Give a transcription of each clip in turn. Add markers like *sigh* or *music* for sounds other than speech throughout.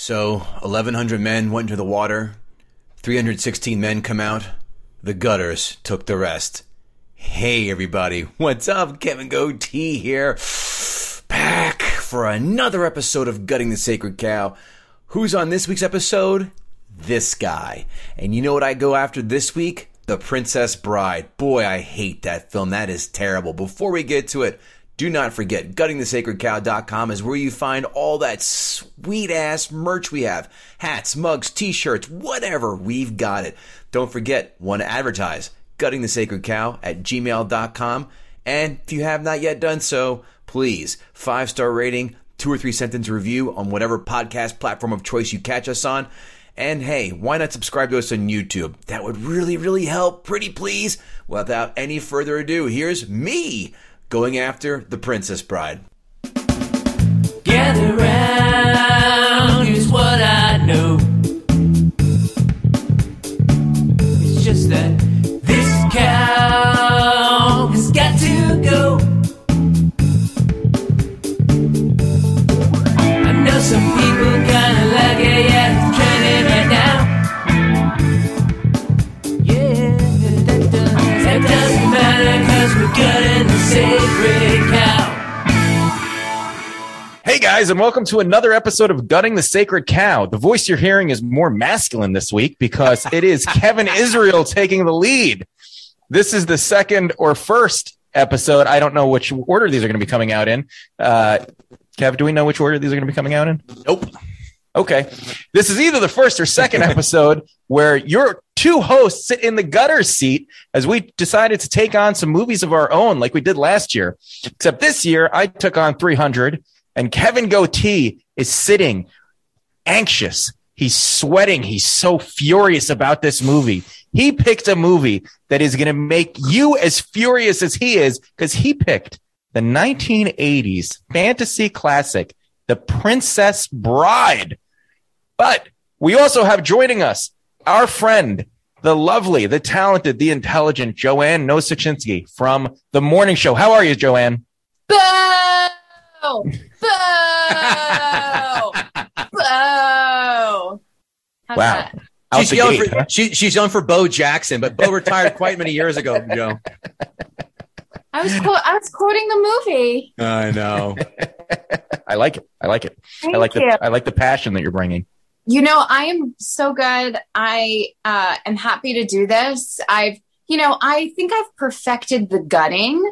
So, 1,100 men went into the water, 316 men come out, the gutters took the rest. Hey everybody, what's up? Kevin Goatee here, back for another episode of Gutting the Sacred Cow. Who's on this week's episode? This guy. And you know what I go after this week? The Princess Bride. Boy, I hate that film. That is terrible. Before we get to it, do not forget, guttingthesacredcow.com is where you find all that sweet ass merch we have. Hats, mugs, t-shirts, whatever, we've got it. Don't forget, want to advertise, guttingthesacredcow at gmail.com. And if you have not yet done so, please, five star rating, two or three sentence review on whatever podcast platform of choice you catch us on. And hey, why not subscribe to us on YouTube? That would really, really help. Pretty please. Without any further ado, here's me going after the Princess Bride. Gather round, here's what I know. Guys, and welcome to another episode of Gutting the Sacred Cow. The voice you're hearing is more masculine this week because it is *laughs* Kevin Israel taking the lead. This is the second or first episode. I don't know which order these are going to be coming out in. Uh, Kev, do we know which order these are going to be coming out in? Nope. Okay. This is either the first or second *laughs* episode where your two hosts sit in the gutter seat as we decided to take on some movies of our own like we did last year. Except this year, I took on 300 and Kevin Goatee is sitting anxious. He's sweating. He's so furious about this movie. He picked a movie that is going to make you as furious as he is because he picked the 1980s fantasy classic, The Princess Bride. But we also have joining us our friend, the lovely, the talented, the intelligent Joanne Nosachinsky from The Morning Show. How are you, Joanne? Boo! Boo! Boo! How's Wow. She's the yelling, gate, for, huh? she, she's yelling for Bo Jackson, but Bo retired quite many years ago, Joe. I was quote I was quoting the movie. I know. I like it. I like it. Thank I like you. the I like the passion that you're bringing. You know, I am so good. I uh, am happy to do this. I've, you know, I think I've perfected the gutting.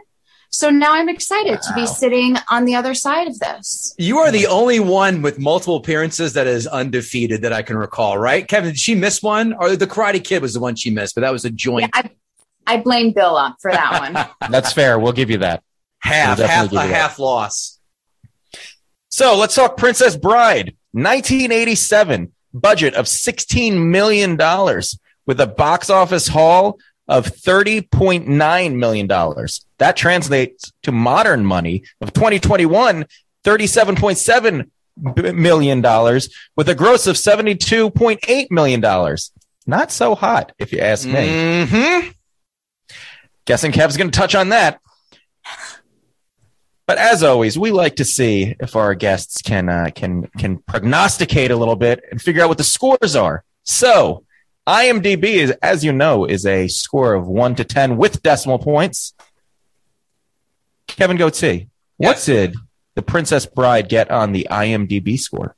So now I'm excited to be sitting on the other side of this. You are the only one with multiple appearances that is undefeated that I can recall, right? Kevin, did she miss one? Or the Karate Kid was the one she missed, but that was a Yeah, joint I, I blame Bill up for that one. *laughs* That's fair. We'll give you that. half, We'll half, give a that. half loss. So let's talk Princess Bride, 1987, budget of $16 million with a box office haul of $30.9 million. That translates to modern money of 2021, $37.7 b- with a gross of $72.8 million. Not so hot, if you ask me. Mm-hmm. Guessing Kev's going to touch on that. But as always, we like to see if our guests can uh, can can prognosticate a little bit and figure out what the scores are. So, IMDb is, as you know, is a score of one to ten with decimal points. Kevin Goatee, what did The Princess Bride get on the IMDb score?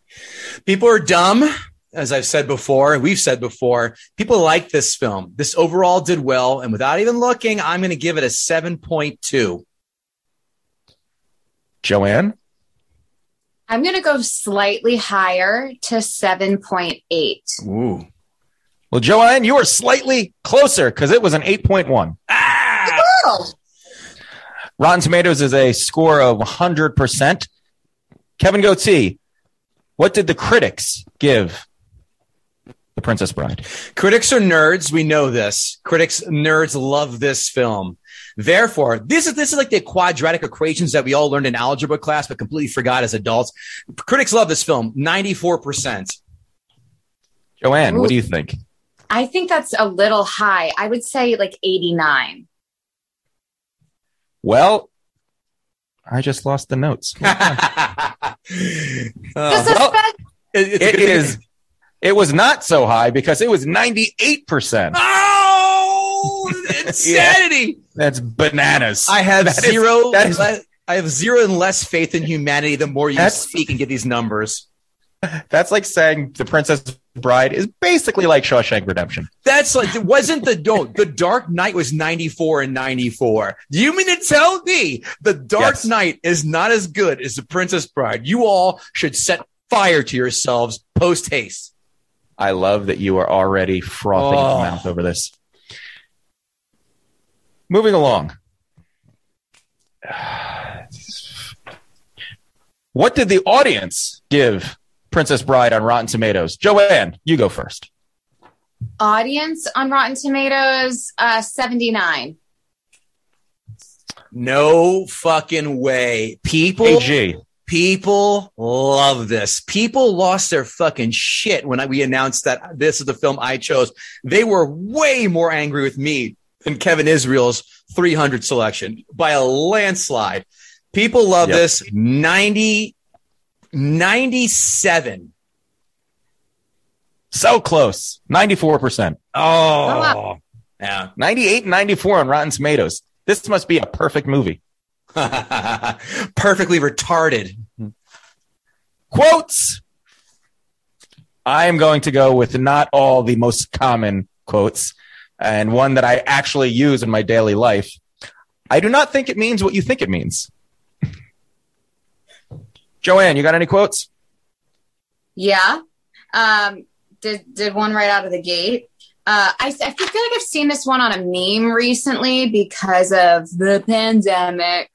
People are dumb, as I've said before. We've said before. People like this film. This overall did well, and without even looking, I'm going to give it a seven point two. Joanne? I'm going to go slightly higher to 7.8. Ooh. Well, Joanne, you were slightly closer because it was an 8.1. Ah! Oh, Rotten Tomatoes is a score of 100%. Kevin Goatee, what did the critics give The Princess Bride? Critics are nerds. We know this. Critics, nerds love this film. Therefore, this is this is like the quadratic equations that we all learned in algebra class, but completely forgot as adults. Critics love this film. Ninety four percent. Joanne, what do you think? I think that's a little high. I would say like 89. Well, I just lost the notes. *laughs* This Oh, well, bad- it, It is. It was not so high because it was 98%. Oh, *laughs* insanity! That's bananas. I have That is- zero. that is- le- I have zero and less faith in humanity. The more you speak and get these numbers, That's like saying The Princess Bride is basically like Shawshank Redemption. that's like it wasn't the don't. The Dark Knight was ninety four and ninety four. Do you mean to tell me the Dark Yes. Knight is not as good as the Princess Bride? You all should set fire to yourselves post haste. I love that you are already frothing Oh. your mouth over this. Moving along. *sighs* What did the audience give Princess Bride on Rotten Tomatoes? Joanne, you go first. audience on Rotten Tomatoes, uh, 79. No fucking way. People AG. People love this. People lost their fucking shit when I, we announced that this is the film I chose. They were way more angry with me than Kevin Israel's 300 selection by a landslide. People love Yep. this. 90, 97. So close. 94%. Oh, yeah. 98 and 94 on Rotten Tomatoes. This must be a perfect movie. *laughs* Perfectly retarded. Quotes. I am going to go with not all the most common quotes and one that I actually use in my daily life. I do not think it means what you think it means. Joanne, you got any quotes? Yeah. Um, did, did one right out of the gate. Uh, I, I feel like I've seen this one on a meme recently because of the pandemic.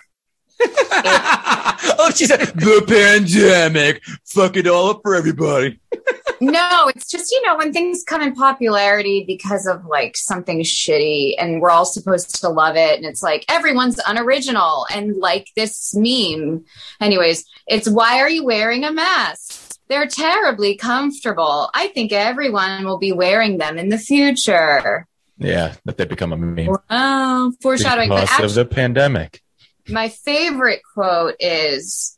*laughs* oh, she said the pandemic. Fuck it all up for everybody. *laughs* no, it's just, you know, when things come in popularity because of like something shitty and we're all supposed to love it. And it's like everyone's unoriginal and like this meme. Anyways, it's why are you wearing a mask? They're terribly comfortable. I think everyone will be wearing them in the future. Yeah, that they become a meme. Wow, foreshadowing. Because actually, of the pandemic. my favorite quote is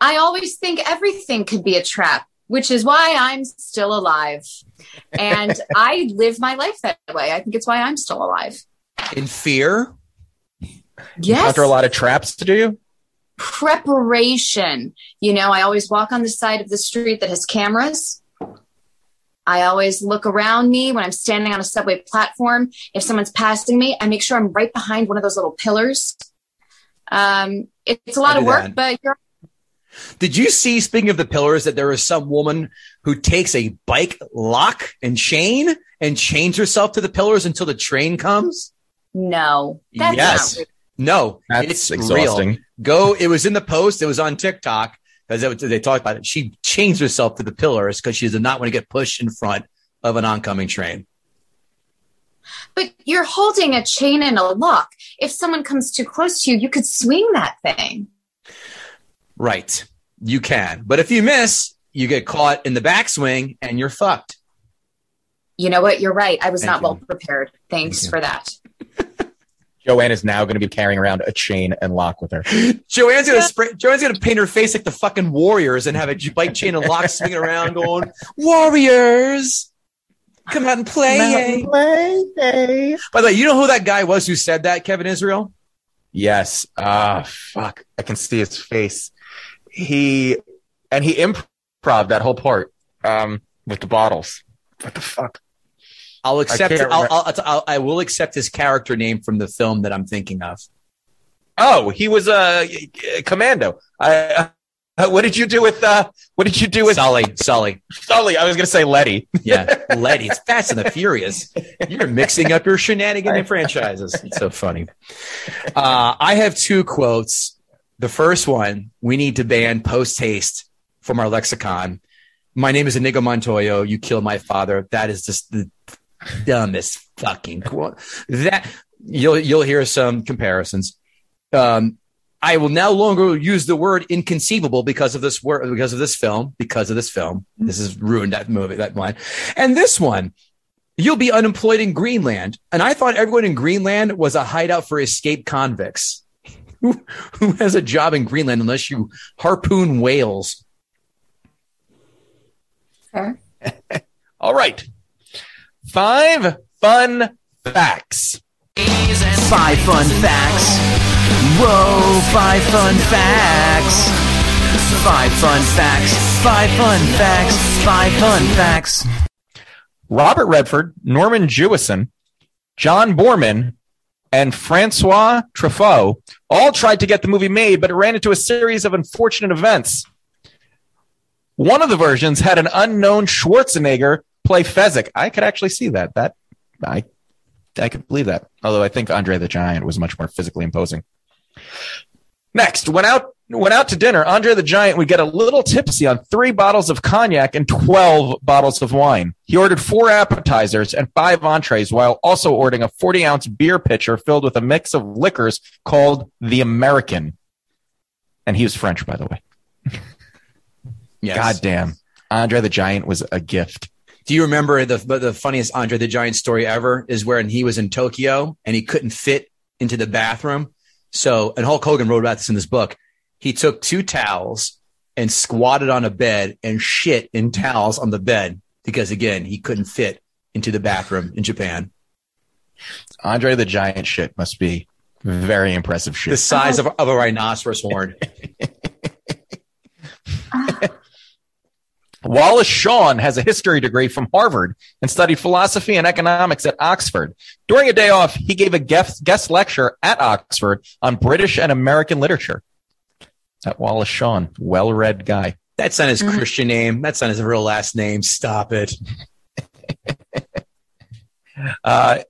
I always think everything could be a trap, which is why I'm still alive. And *laughs* I live my life that way. I think it's why I'm still alive. In fear? Yes. After a lot of traps to do you? Preparation. You know, I always walk on the side of the street that has cameras. I always look around me when I'm standing on a subway platform. If someone's passing me, I make sure I'm right behind one of those little pillars. Um, it's a lot of work, that. but you're Did you see, speaking of the pillars, that there is some woman who takes a bike lock and chain and chains herself to the pillars until the train comes? no. That's Yes. not real. No, That's it's exhausting. real. Go. It was in the post. It was on TikTok because they talked about it. She chains herself to the pillars because she does not want to get pushed in front of an oncoming train. But you're holding a chain and a lock. If someone comes too close to you, you could swing that thing. Right. You can. But if you miss, you get caught in the backswing and you're fucked. You know what? You're right. I was Thank not you. well prepared. Thanks Thank for that. *laughs* Joanne is now going to be carrying around a chain and lock with her. *gasps* Joanne's gonna spray, Joanne's gonna paint her face like the fucking warriors and have a bike chain and lock swinging around going, Warriors, come out and play. eh?" By the way, you know who that guy was who said that, Kevin Israel? Yes. Ah, fuck. I can see his face. He and he improv that whole part um, with the bottles. What the fuck? I'll accept. can't I'll, I'll, I'll, I will accept his character name from the film that I'm thinking of. Oh, he was a uh, commando. I, uh, what did you do with uh, what did you do with Sully. Sully. Sully? I was going to say Letty. Yeah, Letty. It's Fast and the Furious. You're mixing up your shenanigan and franchises. It's so funny. Uh, I have two quotes. The first one, we need to ban post haste from our lexicon. My name is Inigo Montoya. You killed my father. That is just the dumbest fucking quote. That you'll you'll hear some comparisons. Um, I will no longer use the word inconceivable because of this word, because of this film, because of this film. This has ruined that movie, that one. And this one, you'll be unemployed in Greenland. And I thought everyone in Greenland was a hideout for escaped convicts. Who, *laughs* who has a job in Greenland unless you harpoon whales? Fair. *laughs* All right, five fun facts. Five fun facts. Whoa, five fun facts. Five fun facts. Five fun facts. Five fun facts. Robert Redford, Norman Jewison, John Boorman, and Francois Truffaut all tried to get the movie made, but it ran into a series of unfortunate events. One of the versions had an unknown Schwarzenegger play Fezzik. I could actually see that. That I I could believe that. Although I think Andre the Giant was much more physically imposing. Next, went out went out to dinner. Andre the Giant would get a little tipsy on three bottles of cognac and twelve bottles of wine. He ordered four appetizers and five entrees, while also ordering a forty ounce beer pitcher filled with a mix of liquors called the American. And he was French, by the way. *laughs* Yes. God damn, Andre the Giant was a gift. Do you remember the the funniest Andre the Giant story ever is when he was in Tokyo and he couldn't fit into the bathroom. So, and Hulk Hogan wrote about this in this book. He took two towels and squatted on a bed and shit in towels on the bed because again, he couldn't fit into the bathroom in Japan. Andre the Giant shit must be very impressive shit. The size of, of a rhinoceros horn. *laughs* Wallace Shawn has a history degree from Harvard and studied philosophy and economics at Oxford. During a day off, he gave a guest, guest lecture at Oxford on British and American literature. That Wallace Shawn, well read guy. That's not his Christian name. That's not his real last name. Stop it. *laughs* Uh,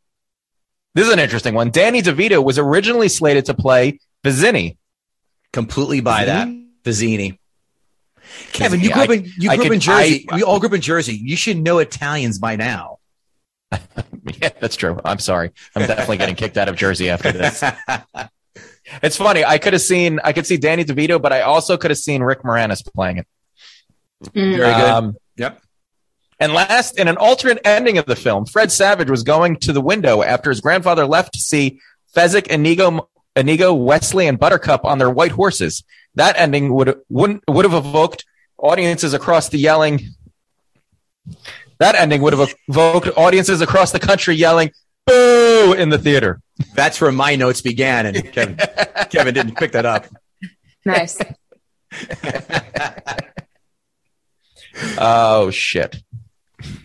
this is an interesting one. Danny DeVito was originally slated to play Vizzini. Completely buy that. Vizzini. Kevin, you I- grew up in you I grew up could- in Jersey. I- we all grew up in Jersey. You should know Italians by now. *laughs* Yeah, that's true. I'm sorry. I'm definitely getting kicked out of Jersey after this. *laughs* It's funny. I could have seen, I could see Danny DeVito, but I also could have seen Rick Moranis playing it. Very good. Um, yep. And last, in an alternate ending of the film, Fred Savage was going to the window after his grandfather left to see Fezzik, Inigo, Inigo, Westley, and Buttercup on their white horses. That ending would wouldn't would have evoked audiences across the yelling. That ending would have evoked audiences across the country yelling "boo" in the theater. That's where my notes began, and Kevin, Kevin didn't pick that up. Nice. *laughs* Oh shit!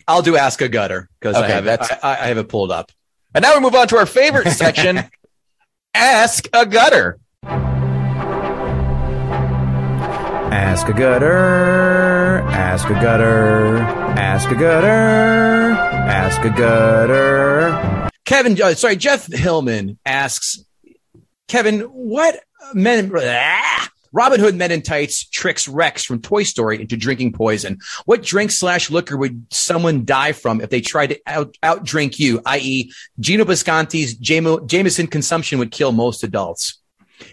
I'll do Ask a Gutter because I Okay, have that's- I, I have it pulled up. And now we move on to our favorite section: *laughs* Ask a Gutter. Ask a gutter, ask a gutter, ask a gutter, ask a gutter. Kevin, uh, sorry, Jeff Hillman asks, Kevin, what men? Ah, Robin Hood Men in Tights tricks Rex from Toy Story into drinking poison. What drink slash liquor would someone die from if they tried to out outdrink you? I.e., Gino Bisconti's Jamo- Jameson consumption would kill most adults.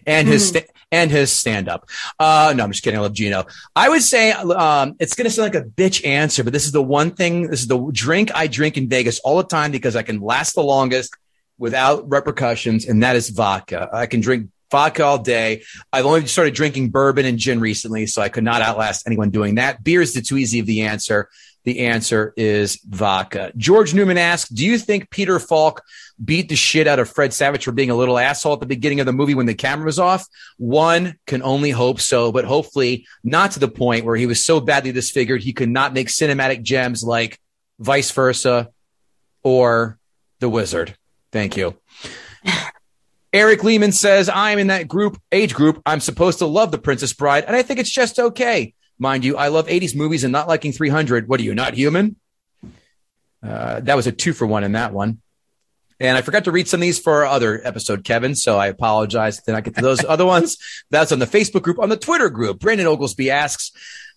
And his sta- and his stand up. Uh, no, I'm just kidding. I love Gino. I would say um, it's going to sound like a bitch answer, but this is the one thing. This is the drink I drink in Vegas all the time because I can last the longest without repercussions, and that is vodka. I can drink vodka all day. I've only started drinking bourbon and gin recently, so I could not outlast anyone doing that. Beer is the too easy of the answer. The answer is vodka. George Newman asks, do you think Peter Falk beat the shit out of Fred Savage for being a little asshole at the beginning of the movie when the camera was off? One can only hope so, but hopefully not to the point where he was so badly disfigured he could not make cinematic gems like vice versa or the wizard. Thank you. *laughs* Eric Lehman says, I'm in that group, age group. I'm supposed to love The Princess Bride, and I think it's just okay. Mind you, I love 80s movies and not liking 300. What are you, not human? Uh, that was a two for one in that one. And I forgot to read some of these for our other episode, Kevin. So I apologize. Then I get to those other ones. That's on the Facebook group. On the Twitter group, Brandon Oglesby asks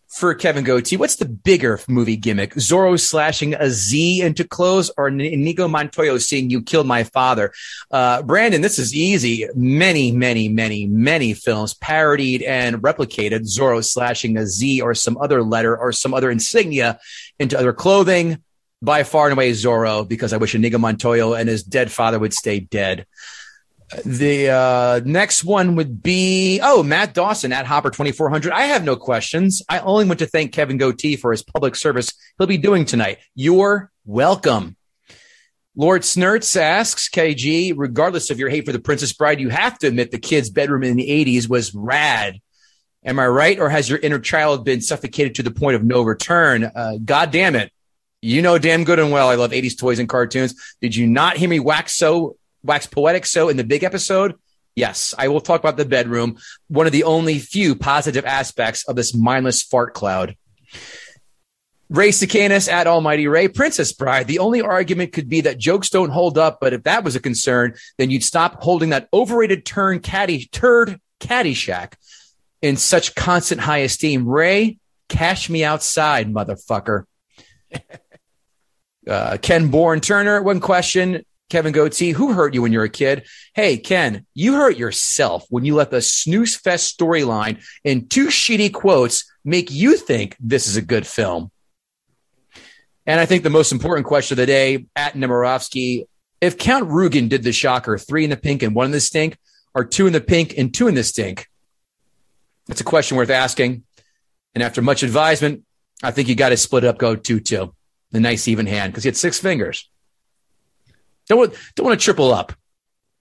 for Kevin Goatee, what's the bigger movie gimmick? Zorro slashing a Z into clothes or Inigo Montoya seeing you killed my father? Uh, Brandon, this is easy. Many, many, many, many films parodied and replicated Zorro slashing a Z or some other letter or some other insignia into other clothing by far and away Zorro because I wish Inigo Montoya and his dead father would stay dead. The uh, next one would be oh Matt Dawson at Hopper twenty four hundred. I have no questions. I only want to thank Kevin Goatee for his public service he'll be doing tonight. You're welcome. Lord Snurts asks KG, regardless of your hate for the Princess Bride, you have to admit the kid's bedroom in the '80s was rad. Am I right, or has your inner child been suffocated to the point of no return? Uh, God damn it! You know damn good and well I love 80s toys and cartoons. Did you not hear me wax so wax poetic so in the big episode? Yes, I will talk about the bedroom, one of the only few positive aspects of this mindless fart cloud. Ray Sicanus at Almighty Ray, Princess Bride. The only argument could be that jokes don't hold up, but if that was a concern, then you'd stop holding that overrated turn caddy turd Caddyshack in such constant high esteem. Ray, cash me outside, motherfucker. *laughs* Uh, Ken Bourne Turner, one question. Kevin Goatee, who hurt you when you were a kid? Hey, Ken, you hurt yourself when you let the snooze fest storyline and two shitty quotes make you think this is a good film. And I think the most important question of the day at Nemirovsky, if Count Rugen did the shocker, three in the pink and one in the stink, or two in the pink and two in the stink? That's a question worth asking. And after much advisement, I think you got to split up, go two, two the nice even hand because he had six fingers. Don't want, don't want to triple up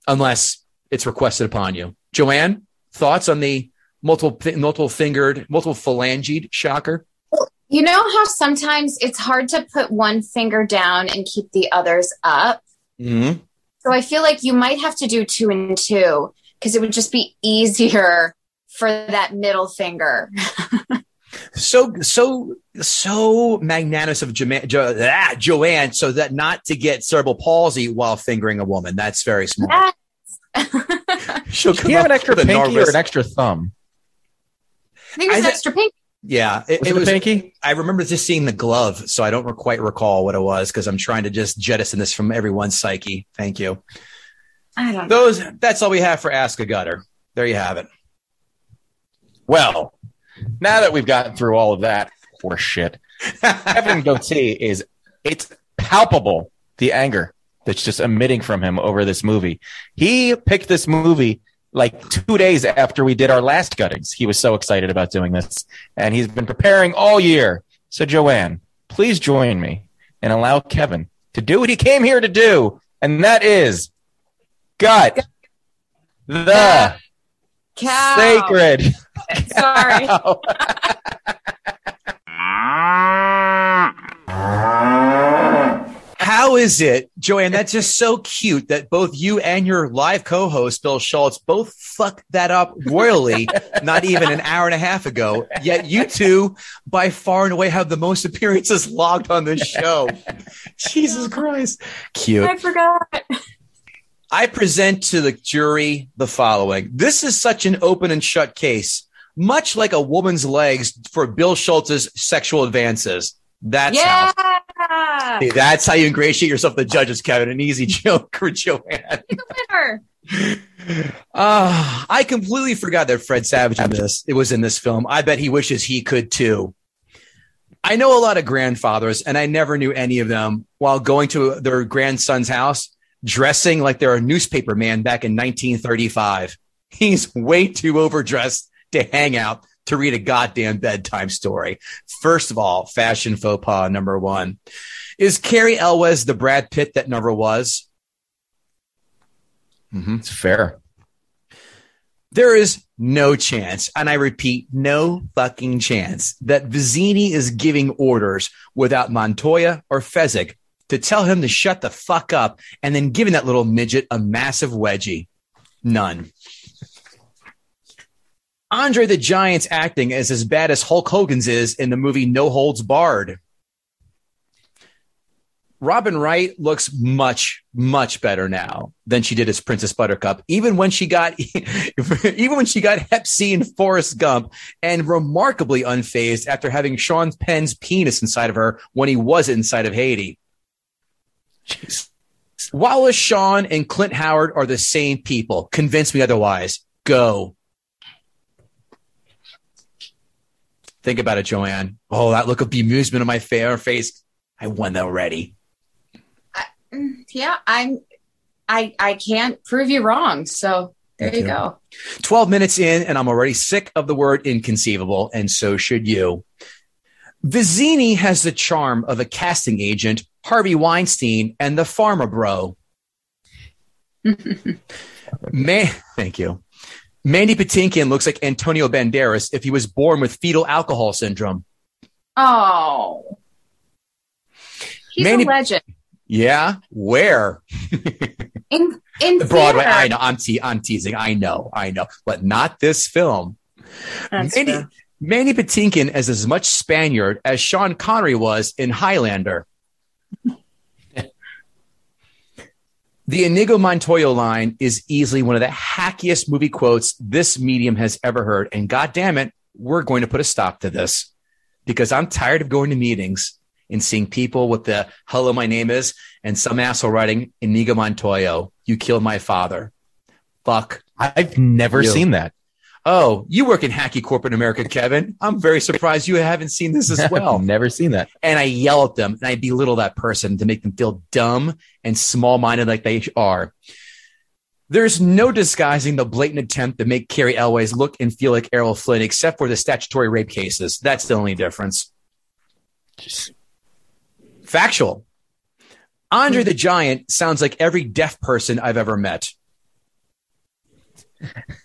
unless it's requested upon you. Joanne, thoughts on the multiple multiple fingered, multiple phalangeed shocker? You know how sometimes it's hard to put one finger down and keep the others up? Mm-hmm. So I feel like you might have to do two and two because it would just be easier for that middle finger. *laughs* so so so magnanimous of jo- jo- ah, Joanne, so that not to get cerebral palsy while fingering a woman. That's very smart. Yes. *laughs* She'll Do you have an extra with a pinky or an extra thumb? I think it's I thi- extra pink. Yeah, it, Was it it, a was. pinky? I remember just seeing the glove, so I don't quite recall what it was because I'm trying to just jettison this from everyone's psyche. Thank you. I don't know. Those. That's all we have for Ask a Gutter. There you have it. Well, now that we've gotten through all of that horse shit, Kevin *laughs* Goatee is it's palpable the anger that's just emitting from him over this movie. He picked this movie like two days after we did our last guttings. He was so excited about doing this, and he's been preparing all year. So, Joanne, please join me and allow Kevin to do what he came here to do, and that is gut the Cow. sacred. *laughs* Sorry. *laughs* How is it, Joanne? That's just so cute that both you and your live co-host Bill Schultz both fucked that up royally. *laughs* not even an hour and a half ago. Yet you two, by far and away, have the most appearances logged on this show. Jesus Christ, cute. I forgot. I present to the jury the following. This is such an open and shut case, much like a woman's legs for Bill Schultz's sexual advances. That's yeah. how. See, that's how you ingratiate yourself to the judges, Kevin. An easy *laughs* joke for Joanne. You're the winner. Uh, I completely forgot that Fred Savage in this. It was in this film. I bet he wishes he could too. I know a lot of grandfathers, and I never knew any of them while going to their grandson's house, dressing like they're a newspaper man back in 1935. He's way too overdressed to hang out to read a goddamn bedtime story. First of all, fashion faux pas number one. Is Cary Elwes the Brad Pitt that never was? Mm-hmm. It's fair. There is no chance, and I repeat, no fucking chance, that Vizzini is giving orders without Montoya or Fezzik to tell him to shut the fuck up and then giving that little midget a massive wedgie. None. Andre the Giant's acting is as bad as Hulk Hogan's is in the movie No Holds Barred. Robin Wright looks much, much better now than she did as Princess Buttercup. Even when she got, *laughs* even when she got Hep C in Forrest Gump, and remarkably unfazed after having Sean Penn's penis inside of her when he was inside of Haiti. Wallace Shawn and Clint Howard are the same people. Convince me otherwise. Go. Think about it, Joanne. Oh, that look of bemusement on my fair face. I won already. Mm, yeah, I'm. I I can't prove you wrong. So there Thank you you. go. 12 minutes in, and I'm already sick of the word inconceivable, and so should you. Vizzini has the charm of a casting agent, Harvey Weinstein, and the Pharma Bro. *laughs* Man, thank you. Mandy Patinkin looks like Antonio Banderas if he was born with fetal alcohol syndrome. Oh, he's Manny- a legend Yeah, where? in in Broadway. theater. I know. I'm te- I'm teasing. I know. I know. But not this film. That's Mandy. Mandy Patinkin is as much Spaniard as Sean Connery was in Highlander. The Inigo Montoya line is easily one of the hackiest movie quotes this medium has ever heard. And God damn it, we're going to put a stop to this because I'm tired of going to meetings and seeing people with the hello, my name is, and some asshole writing Inigo Montoya, you killed my father. Fuck I've never You. seen that. Oh, you work in hacky corporate America, Kevin. I'm very surprised you haven't seen this as *laughs* well. I've never seen that. and I yell at them and I belittle that person to make them feel dumb and small minded like they are. There's no disguising the blatant attempt to make Cary Elwes look and feel like Errol Flynn, except for the statutory rape cases. That's the only difference. Factual. Andre the Giant sounds like every deaf person I've ever met.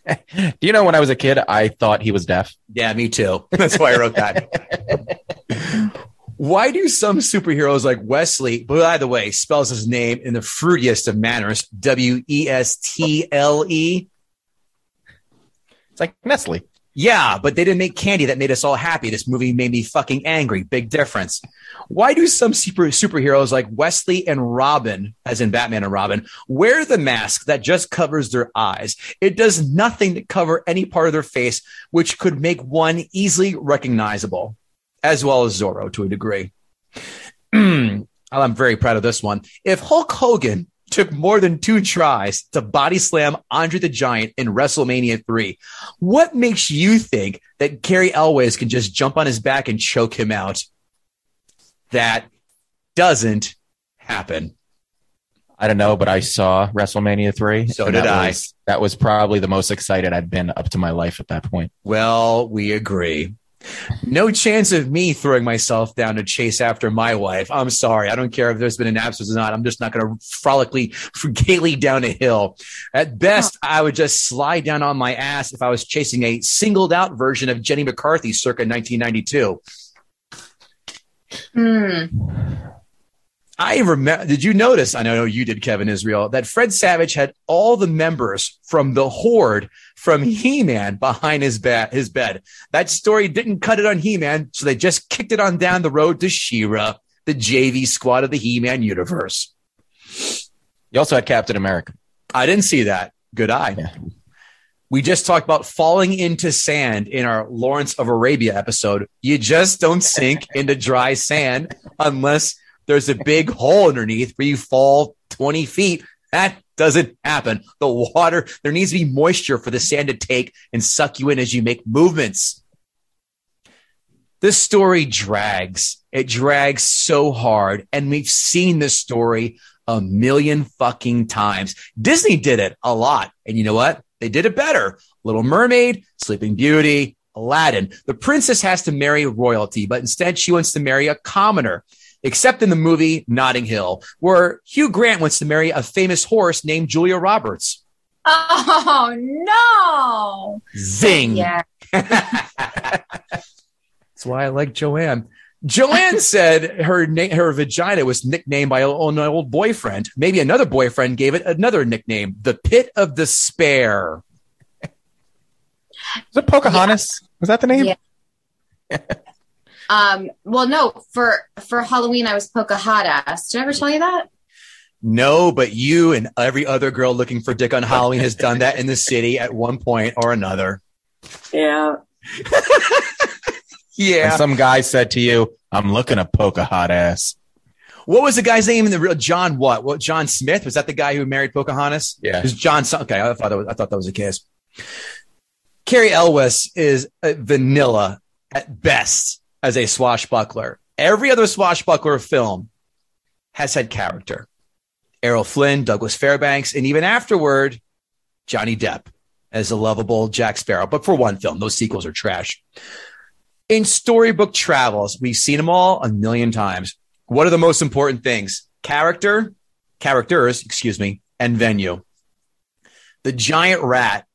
Do you know when I was a kid, I thought he was deaf? Yeah, me too. *laughs* That's why I wrote that. *laughs* why do some superheroes like Westley, by the way, spells his name in the fruitiest of manners, W E S T L E? It's like Nestle. Yeah, but they didn't make candy that made us all happy. This movie made me fucking angry. Big difference. Why do some super superheroes like Westley and Robin, as in Batman and Robin, wear the mask that just covers their eyes? It does nothing to cover any part of their face, which could make one easily recognizable, as well as Zorro to a degree. *clears throat* I'm very proud of this one. If Hulk Hogan took more than two tries to body slam Andre the Giant in WrestleMania 3, what makes you think that Cary Elwes can just jump on his back and choke him out? That doesn't happen. I don't know, but I saw WrestleMania 3. So did that I. Was, that was probably the most excited I'd been up to my life at that point. Well, we agree. No chance of me throwing myself down to chase after my wife. I'm sorry. I don't care if there's been an absence or not. I'm just not going to frolically, *laughs* gaily down a hill. At best, I would just slide down on my ass if I was chasing a singled out version of Jenny McCarthy circa 1992. Hmm. I remember. Did you notice? I know you did, Kevin Israel, that Fred Savage had all the members from the Horde from He-Man behind his bed. His bed. That story didn't cut it on He-Man, so they just kicked it on down the road to She-Ra, the JV squad of the He-Man universe. You also had Captain America. I didn't see that. Good eye. Yeah. We just talked about falling into sand in our Lawrence of Arabia episode. You just don't sink *laughs* into dry sand unless there's a big hole underneath where you fall 20 feet. That doesn't happen. The water, there needs to be moisture for the sand to take and suck you in as you make movements. This story drags. It drags so hard. And we've seen this story a million fucking times. Disney did it a lot. And you know what? They did it better. Little Mermaid, Sleeping Beauty, Aladdin. The princess has to marry royalty, but instead she wants to marry a commoner. Except in the movie Notting Hill, where Hugh Grant wants to marry a famous horse named Julia Roberts. Oh no! Zing. Yeah. *laughs* That's why I like Joanne. Joanne *laughs* said her na- her vagina was nicknamed by an old boyfriend. Maybe another boyfriend gave it another nickname, the Pit of Despair. Is it Pocahontas? Was that the name? Yeah. Um. Well, no. For for Halloween, I was Pocahontas. Did I ever tell you that? No, but you and every other girl looking for dick on Halloween has done that in the city at one point or another. Yeah. *laughs* Yeah. And some guy said to you, I'm looking at Pocahontas. What was the guy's name in the real John? What? What? John Smith was that the guy who married Pocahontas? Yeah. it was John. some- Okay, I thought that was, I thought that was the case. Cary Elwes is vanilla at best as a swashbuckler. Every other swashbuckler film has had character. Errol Flynn, Douglas Fairbanks, and even afterward, Johnny Depp as a lovable Jack Sparrow. But for one film, those sequels are trash. In storybook travels, we've seen them all a million times. What are the most important things? Character, characters, excuse me, and venue. The giant rat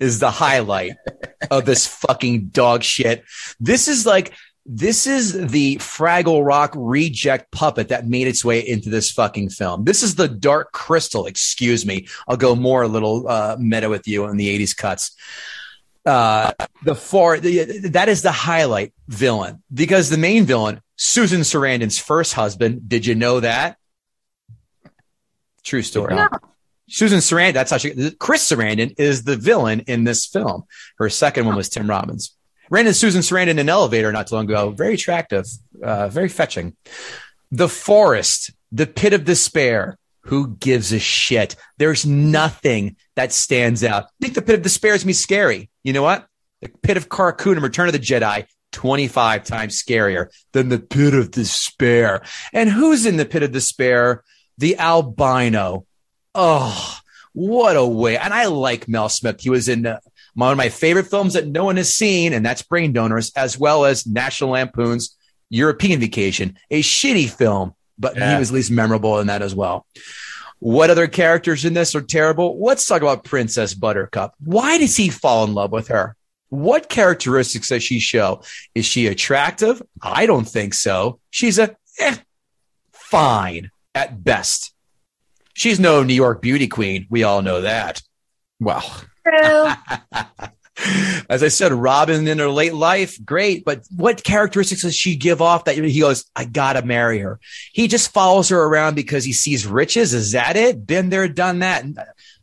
is the highlight of this fucking dog shit. This is like, this is the Fraggle Rock reject puppet that made its way into this fucking film. This is the Dark Crystal, excuse me. I'll go more a little uh, meta with you in the 80s cuts uh the far the, that is the highlight villain because the main villain susan sarandon's first husband did you know that true story No. susan sarandon that's how she chris sarandon is the villain in this film her second one was tim robbins ran into susan sarandon in an elevator not too long ago very attractive uh very fetching the forest the pit of despair who gives a shit? There's nothing that stands out. I think the pit of despair is me scary. You know what? The pit of Carkoon in Return of the Jedi, 25 times scarier than the pit of despair. And who's in the pit of despair? The albino. Oh, what a way. And I like Mel Smith. He was in uh, one of my favorite films that no one has seen, and that's Brain Donors, as well as National Lampoon's European Vacation, a shitty film, but Yeah. he was at least memorable in that as well. What other characters in this are terrible? Let's talk about Princess Buttercup. Why does he fall in love with her? What characteristics does she show? Is she attractive? I don't think so. She's a eh, fine at best. She's no New York beauty queen. We all know that. Well, True. *laughs* As I said, Robin in her late life, great. But what characteristics does she give off that he goes, I gotta marry her? He just follows her around because he sees riches. Is that it? Been there, done that.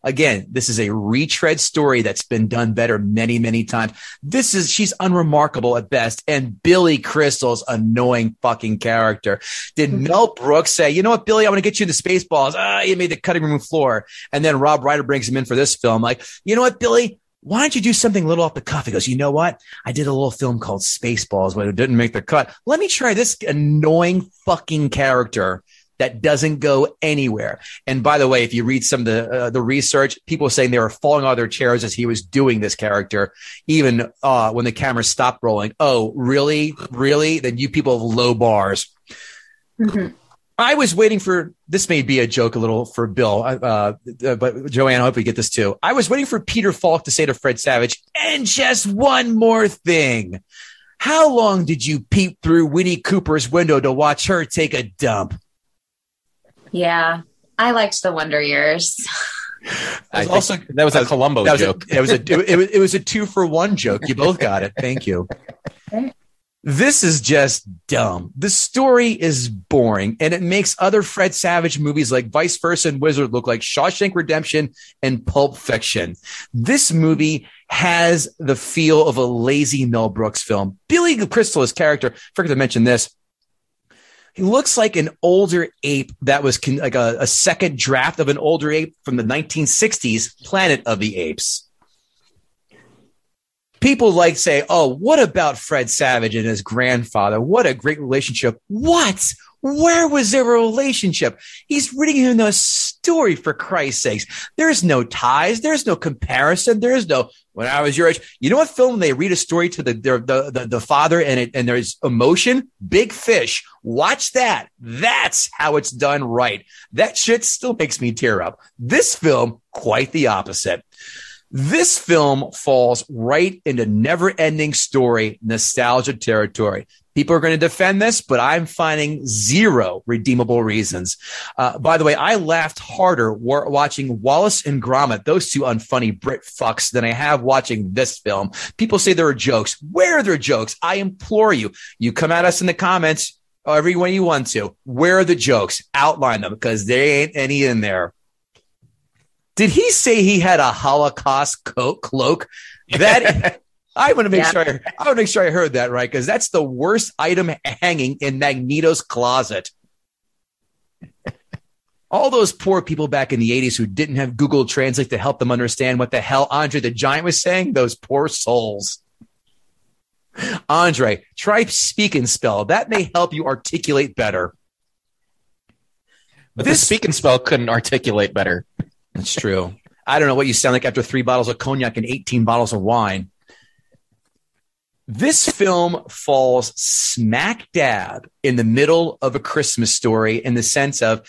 Again, this is a retread story that's been done better many, many times. This is, she's unremarkable at best. And Billy Crystal's annoying fucking character. Did Mel Brooks say, you know what, Billy, I want to get you the Spaceballs. Ah, you made the cutting room floor. And then Rob Reiner brings him in for this film. Like, you know what, Billy? why don't you do something a little off the cuff? He goes, you know what? I did a little film called Spaceballs, but it didn't make the cut. Let me try this annoying fucking character that doesn't go anywhere. And by the way, if you read some of the uh, the research, people saying they were falling out of their chairs as he was doing this character, even uh, when the camera stopped rolling. Oh, really, really? Then you people have low bars. Mhm. I was waiting for this. May be a joke a little for Bill, uh, uh, but Joanne, I hope we get this too. I was waiting for Peter Falk to say to Fred Savage, and just one more thing. How long did you peep through Winnie Cooper's window to watch her take a dump? Yeah. I liked the Wonder Years. *laughs* I was also- that was a Columbo That was joke. A, it was a it was, it was a two for one joke. You both got it. Thank you. This is just dumb. The story is boring, and it makes other Fred Savage movies like Vice Versa and Wizard look like Shawshank Redemption and Pulp Fiction. This movie has the feel of a lazy Mel Brooks film. Billy Crystal, his character, forgot to mention this. He looks like an older ape that was con- like a, a second draft of an older ape from the 1960s Planet of the Apes people like say, "Oh, what about Fred Savage and his grandfather? What a great relationship." What? Where was their relationship? He's reading him a story for Christ's sakes. There's no ties. There's no comparison. There's no, when I was your age, you know what film they read a story to the, their, the, the, the father and it, and there's emotion? Big fish. Watch that. That's how it's done right. That shit still makes me tear up. This film, quite the opposite. This film falls right into never ending story nostalgia territory. People are going to defend this, but I'm finding zero redeemable reasons. Uh, by the way, I laughed harder wa- watching Wallace and Gromit, those two unfunny Brit fucks, than I have watching this film. People say there are jokes. Where are their jokes? I implore you. You come at us in the comments every way you want to. Where are the jokes? Outline them because there ain't any in there. Did he say he had a Holocaust cloak? *laughs* That I want to make Yeah. sure I, I want to make sure I heard that right because that's the worst item hanging in Magneto's closet. *laughs* All those poor people back in the 80s who didn't have Google Translate to help them understand what the hell Andre the Giant was saying, those poor souls. Andre, try speak and spell. That may help you articulate better. But This- the speak and spell couldn't articulate better. That's true. I don't know what you sound like after three bottles of cognac and 18 bottles of wine. This film falls smack dab in the middle of a Christmas story in the sense of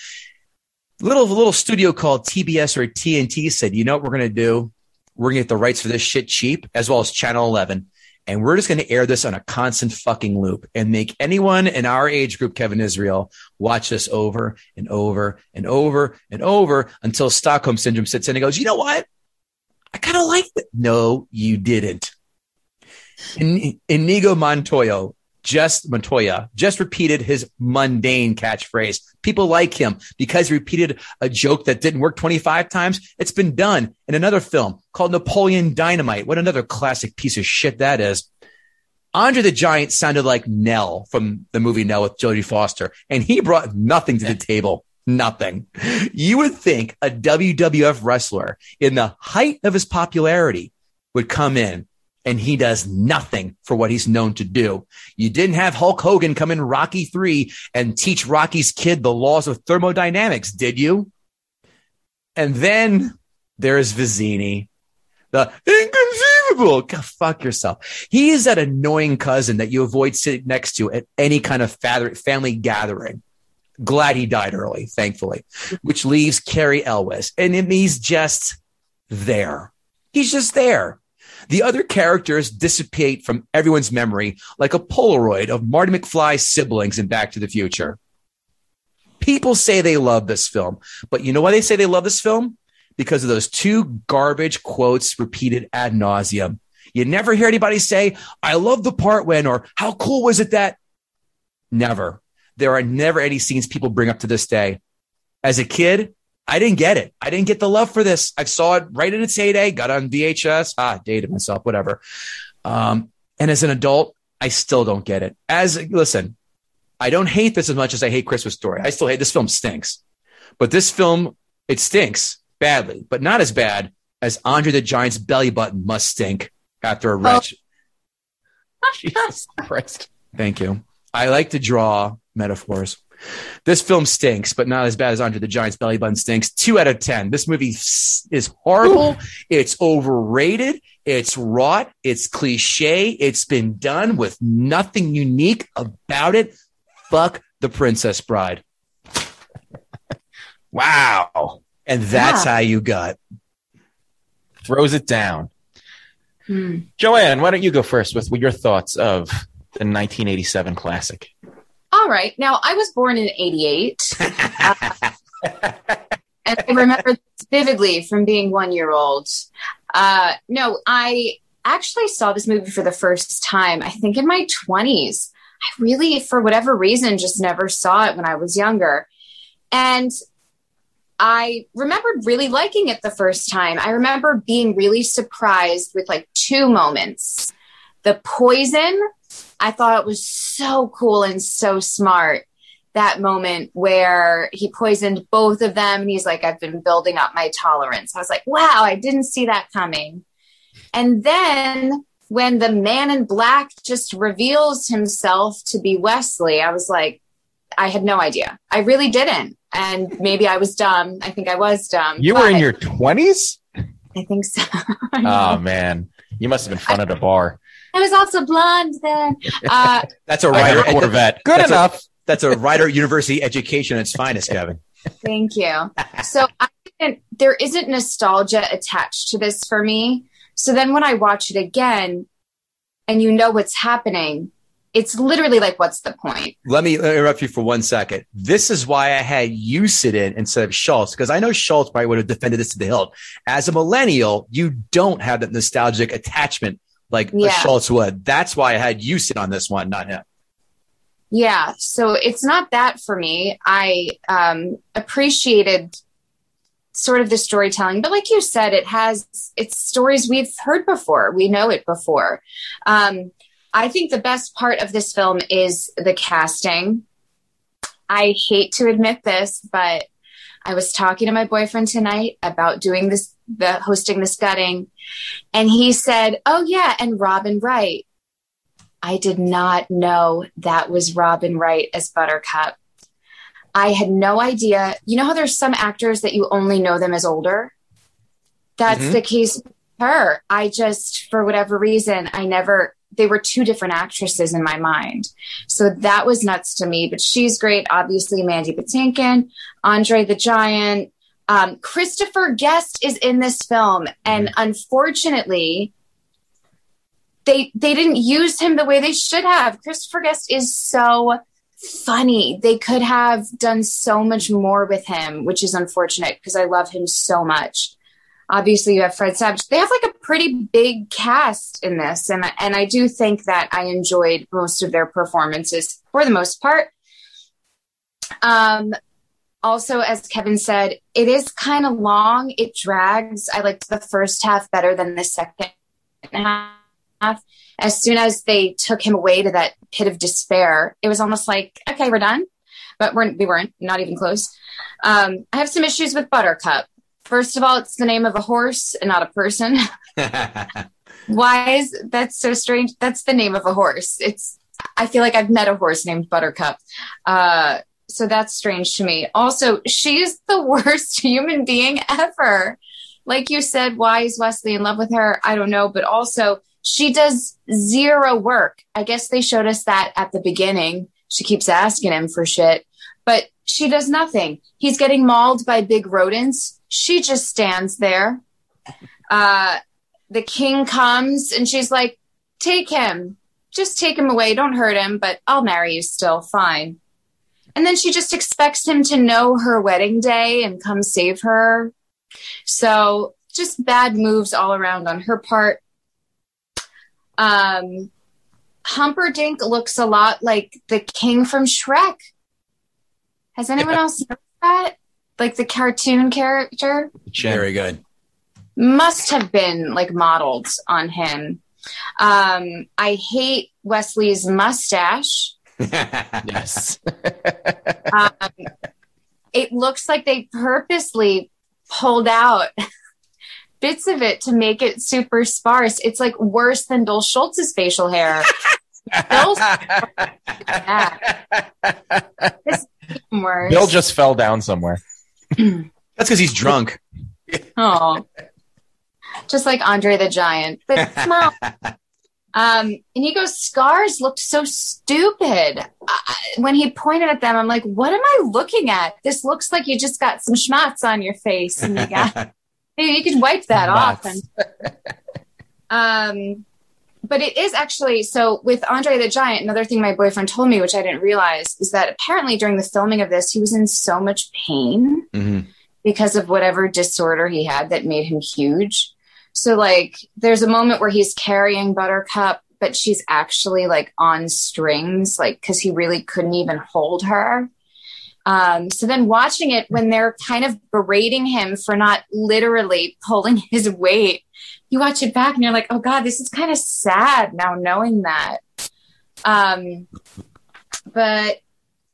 little little studio called TBS or TNT said, you know what we're going to do? We're going to get the rights for this shit cheap, as well as Channel 11. And we're just going to air this on a constant fucking loop and make anyone in our age group, Kevin Israel, watch this over and over and over and over until Stockholm syndrome sits in and goes, you know what? I kind of like it. No, you didn't. In- Inigo Montoya just Montoya just repeated his mundane catchphrase. People like him because he repeated a joke that didn't work 25 times. It's been done in another film called Napoleon Dynamite. What another classic piece of shit that is. Andre the Giant sounded like Nell from the movie Nell with Jodie Foster, and he brought nothing to the table. Nothing. You would think a WWF wrestler in the height of his popularity would come in and he does nothing for what he's known to do. You didn't have Hulk Hogan come in Rocky 3 and teach Rocky's kid the laws of thermodynamics, did you? And then there's Vizzini, the inconceivable. Go fuck yourself. He is that annoying cousin that you avoid sitting next to at any kind of family gathering. Glad he died early, thankfully, which leaves Cary Elwes. And he's just there. He's just there. The other characters dissipate from everyone's memory like a Polaroid of Marty McFly's siblings in Back to the Future. People say they love this film, but you know why they say they love this film? Because of those two garbage quotes repeated ad nauseum. You never hear anybody say, I love the part when, or how cool was it that? Never. There are never any scenes people bring up to this day. As a kid, I didn't get it. I didn't get the love for this. I saw it right in its heyday, got on VHS, ah, dated myself, whatever. Um, and as an adult, I still don't get it. As listen, I don't hate this as much as I hate Christmas Story. I still hate this film stinks, but this film it stinks badly, but not as bad as Andre the Giant's belly button must stink after a wretch. *laughs* Jesus Christ. Thank you. I like to draw metaphors. This film stinks, but not as bad as Andre the Giant's belly button stinks. Two out of 10. This movie is horrible. It's overrated. It's wrought. It's cliche. It's been done with nothing unique about it. Fuck the Princess Bride. *laughs* Wow. And that's Yeah. how you got. Throws it down. Hmm. Joanne, why don't you go first with your thoughts of the 1987 classic? All right. Now, I was born in 88. Uh, *laughs* *laughs* and I remember vividly from being one year old. Uh, no, I actually saw this movie for the first time, I think in my 20s. I really, for whatever reason, just never saw it when I was younger. And I remembered really liking it the first time. I remember being really surprised with like two moments. The poison, I thought it was so cool and so smart. That moment where he poisoned both of them, and he's like, I've been building up my tolerance. I was like, wow, I didn't see that coming. And then when the man in black just reveals himself to be Westley, I was like, I had no idea. I really didn't. And maybe I was dumb. I think I was dumb. You were in your 20s? I think so. *laughs* Oh, man. You must have been fun at a bar. I was also blonde then. *laughs* Uh, That's a had writer. a Corvette. Good That's a- enough. That's a writer university education at its finest, Kevin. Thank you. So I didn't, there isn't nostalgia attached to this for me. So then when I watch it again and you know what's happening, it's literally like, what's the point? Let me interrupt you for one second. This is why I had you sit in instead of Schultz, because I know Schultz probably would have defended this to the hilt. As a millennial, you don't have that nostalgic attachment like a Yeah. Schultz would. That's why I had you sit on this one, not him. Yeah. So it's not that for me. I um, appreciated sort of the storytelling, but like you said, it has, it's stories we've heard before. We know it before. Um, I think the best part of this film is the casting. I hate to admit this, but I was talking to my boyfriend tonight about doing this, the hosting this gutting, and he said, "Oh yeah, and Robin Wright." I did not know that was Robin Wright as Buttercup. I had no idea. You know how there's some actors that you only know them as older? That's Mhm. the case with her. I just, for whatever reason, I never, they were two different actresses in my mind. So that was nuts to me. But she's great. Obviously, Mandy Patinkin, Andre the Giant. Um, Christopher Guest is in this film. And unfortunately, they they didn't use him the way they should have. Christopher Guest is so funny. They could have done so much more with him, which is unfortunate because I love him so much. Obviously, you have Fred Savage. They have like a pretty big cast in this, and and I do think that I enjoyed most of their performances for the most part. Um, also, as Kevin said, it is kind of long. It drags. I liked the first half better than the second half. As soon as they took him away to that pit of despair, it was almost like, okay, we're done. But we're, we weren't, not even close. Um, I have some issues with Buttercup. First of all, it's the name of a horse and not a person. *laughs* Why is that so strange? That's the name of a horse. It's, I feel like I've met a horse named Buttercup. Uh, so that's strange to me. Also, she's the *laughs* worst human being ever. Like you said, why is Westley in love with her? I don't know. But also, she does zero work. I guess they showed us that at the beginning. She keeps asking him for shit, but she does nothing. He's getting mauled by big rodents. She just stands there. Uh, the king comes and she's like, Take him. Just take him away. Don't hurt him, but I'll marry you still. Fine. And then she just expects him to know her wedding day and come save her. So just bad moves all around on her part. Um, Humperdinck looks a lot like the king from Shrek. Has anyone else noticed that? Like the cartoon character Very good. must have been like modeled on him. Um, I hate Westley's mustache. Yes. *laughs* Um, it looks like they purposely pulled out *laughs* bits of it to make it super sparse. It's like worse than Bill Schultz's facial hair. Bill's *laughs* yeah. It's even worse. Bill just fell down somewhere. *clears throat* That's because he's drunk. Oh, just like Andre the Giant, but small. Um, and he goes, Scars looked so stupid. I, when he pointed at them, I'm like, what am I looking at? This looks like you just got some schmutz on your face and you *laughs* got, you could wipe that off. And, *laughs* um, but it is actually so with Andre the Giant. Another thing my boyfriend told me, which I didn't realize, is that apparently during the filming of this, he was in so much pain Mhm. because of whatever disorder he had that made him huge. So like there's a moment where he's carrying Buttercup, but she's actually like on strings, like because he really couldn't even hold her. Um, so then watching it when they're kind of berating him for not literally pulling *laughs* his weight, you watch it back and you're like, oh God, this is kind of sad now knowing that. Um, but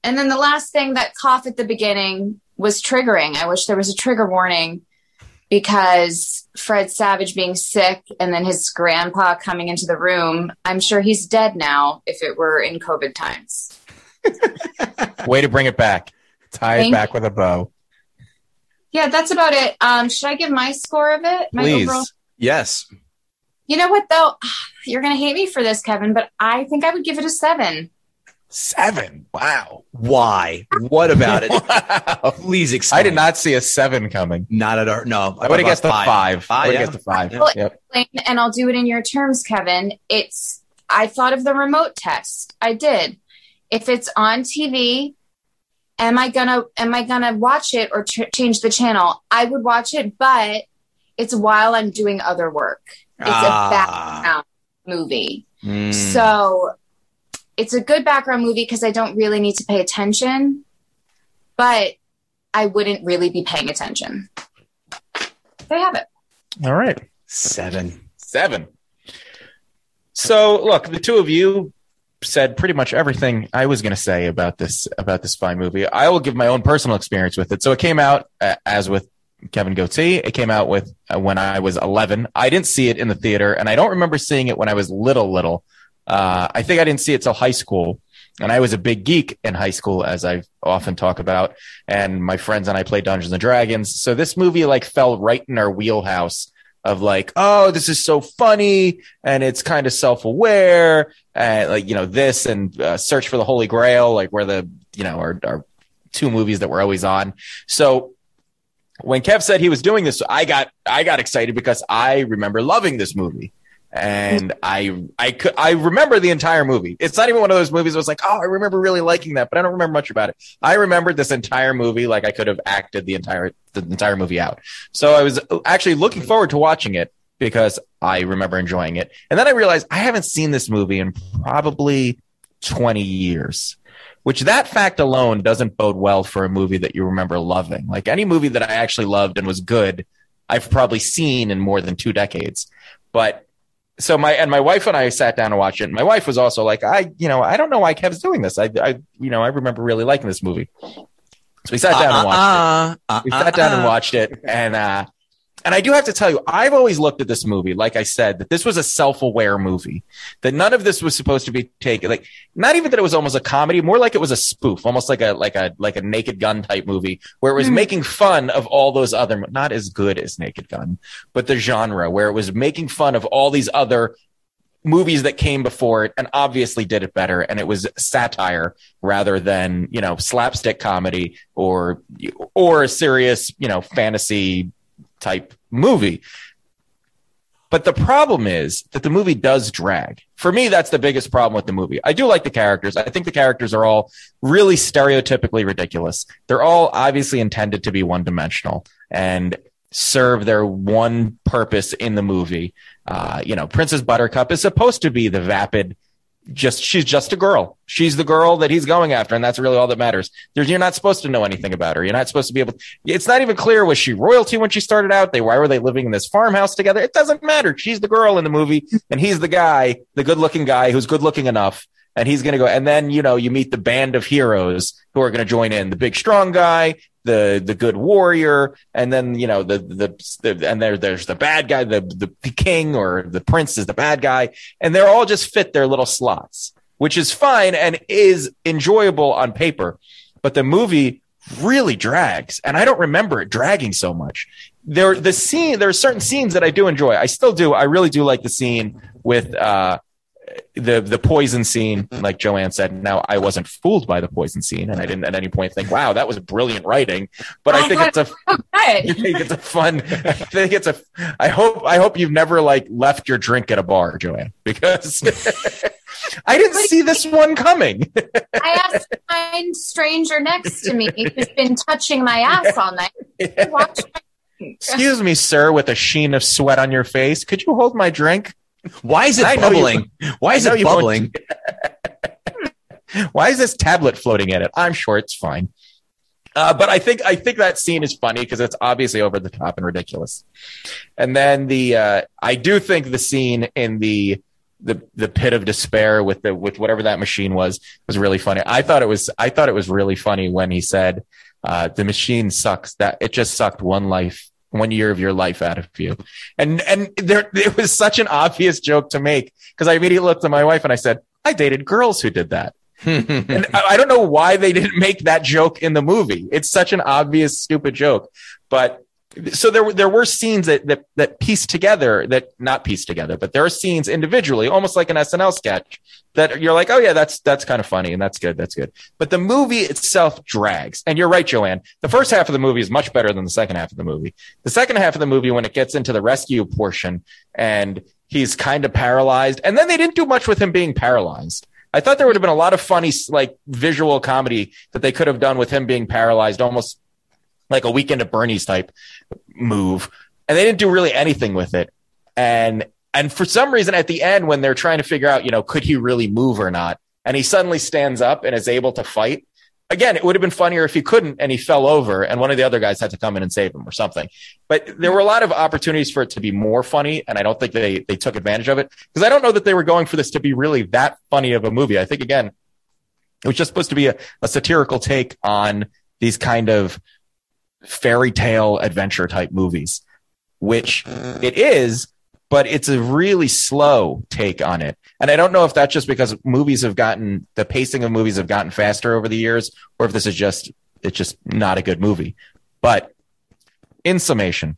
and then the last thing that cough at the beginning was triggering. I wish there was a trigger warning because Fred Savage being sick and then his grandpa coming into the room. I'm sure he's dead now if it were in COVID times. *laughs* Way to bring it back. Tie it Thank back with a bow. Yeah, that's about it. Um, should I give my score of it? My Please. overall. Yes. You know what though? *sighs* You're gonna hate me for this, Kevin, but I think I would give it a seven. Seven. Wow. Why? What about it? Wow. *laughs* Please explain. I did not see a seven coming. Not at our. No, I would have guessed the five. I would yeah. have guessed the five. Well, Yep. explain, and I'll do it in your terms, Kevin. It's I thought of the remote test. I did. If it's on TV, am I gonna am I gonna watch it or ch- change the channel? I would watch it, but it's while I'm doing other work. It's Ah. a background movie, Mm. so it's a good background movie because I don't really need to pay attention, but I wouldn't really be paying attention. They have it. All right. Seven. Seven. So look, the two of you said pretty much everything I was going to say about this about this fine movie. I will give my own personal experience with it. So it came out uh, as with Kevin Goatee. It came out with uh, when I was 11. I didn't see it in the theater, and I don't remember seeing it when I was little. Little. Uh, I think I didn't see it till high school. And I was a big geek in high school, as I often talk about. And my friends and I played Dungeons and Dragons. So this movie like fell right in our wheelhouse of like, oh, this is so funny and it's kind of self-aware and like, you know, this and uh, Search for the Holy Grail, like where the, you know, are, are two movies that were always on. So when Kev said he was doing this, I got, I got excited because I remember loving this movie. And I, I could, I remember the entire movie. It's not even one of those movies that was like, oh, I remember really liking that, but I don't remember much about it. I remembered this entire movie like I could have acted the entire, the entire movie out. So I was actually looking forward to watching it because I remember enjoying it. And then I realized I haven't seen this movie in probably 20 years, which that fact alone doesn't bode well for a movie that you remember loving. Like any movie that I actually loved and was good, I've probably seen in more than two decades. But so my and my wife and I sat down and watched it. And my wife was also like, I, you know, I don't know why Kev's doing this. I, I, you know, I remember really liking this movie. So we sat down and watched it Uh, uh, we uh, sat down and uh. watched it and uh and I do have to tell you, I've always looked at this movie, like I said, that this was a self-aware movie. That none of this was supposed to be taken, like not even that it was almost a comedy, more like it was a spoof, almost like a like a like a Naked Gun type movie, where it was Mhm. making fun of all those other, not as good as Naked Gun, but the genre, where it was making fun of all these other movies that came before it and obviously did it better and it was satire rather than you know slapstick comedy or or a serious you know fantasy type movie. But the problem is that the movie does drag. For me that's the biggest problem with the movie. I do like the characters. I think the characters are all really stereotypically ridiculous. They're all obviously intended to be one dimensional and serve their one purpose in the movie. Uh, you know, Princess Buttercup is supposed to be the vapid, just she's just a girl. She's the girl that he's going after, and that's really all that matters. There's, you're not supposed to know anything about her. You're not supposed to be able. It's not even clear was she royalty when she started out. They why were they living in this farmhouse together? It doesn't matter. She's the girl in the movie, and he's the guy, the good-looking guy who's good-looking enough. And he's going to go, and then you know you meet the band of heroes who are going to join in. The big strong guy, the the good warrior, and then you know the the, the and there there's the bad guy, the, the king or the prince is the bad guy, and they're all just fit their little slots, which is fine and is enjoyable on paper, but the movie really drags, and I don't remember it dragging so much. There the scene there are certain scenes that I do enjoy. I still do. I really do like the scene with uh the the poison scene, like Joanne said. Now I wasn't fooled by the poison scene, and I didn't at any point think, "Wow, that was brilliant writing." But I oh, think it's a *laughs* Oh, *laughs* I think it's a fun. I think it's a. I hope. I hope you've never like left your drink at a bar, Joanne, because *laughs* I didn't see this one coming. I asked a kind stranger next to me who's been touching my ass all night. Excuse me, sir, with a sheen of sweat on your face. Could you hold my drink? Why is it I you- bubbling? Why is it bubbling? Why is this tablet floating in it? I'm sure it's fine. Uh, but I think I think that scene is funny because it's obviously over the top and ridiculous. And then the uh, I do think the scene in the the the pit of despair with the with whatever that machine was was really funny. I thought it was I thought it was really funny when he said uh, the machine sucks that it just sucked one life one year of your life out of you. And and there it was such an obvious joke to make because I immediately looked at my wife and I said I dated girls who did that. *laughs* and I, I don't know why they didn't make that joke in the movie. It's such an obvious, stupid joke. But so there were there were scenes that that that piece together that not piece together, but there are scenes individually, almost like an SNL sketch, that you're like, oh yeah, that's that's kind of funny and that's good, that's good. But the movie itself drags. And you're right, Joanne. The first half of the movie is much better than the second half of the movie. The second half of the movie, when it gets into the rescue portion and he's kind of paralyzed, and then they didn't do much with him being paralyzed. I thought there would have been a lot of funny, like visual comedy that they could have done with him being paralyzed, almost like a weekend at Bernie's type move. And they didn't do really anything with it. And and for some reason at the end, when they're trying to figure out, you know, could he really move or not? And he suddenly stands up and is able to fight. Again, it would have been funnier if he couldn't and he fell over and one of the other guys had to come in and save him or something. But there were a lot of opportunities for it to be more funny. And I don't think they, they took advantage of it because I don't know that they were going for this to be really that funny of a movie. I think again, it was just supposed to be a, a satirical take on these kind of fairy tale adventure type movies, which it is, but it's a really slow take on it. And I don't know if that's just because movies have gotten the pacing of movies have gotten faster over the years, or if this is just it's just not a good movie. But in summation,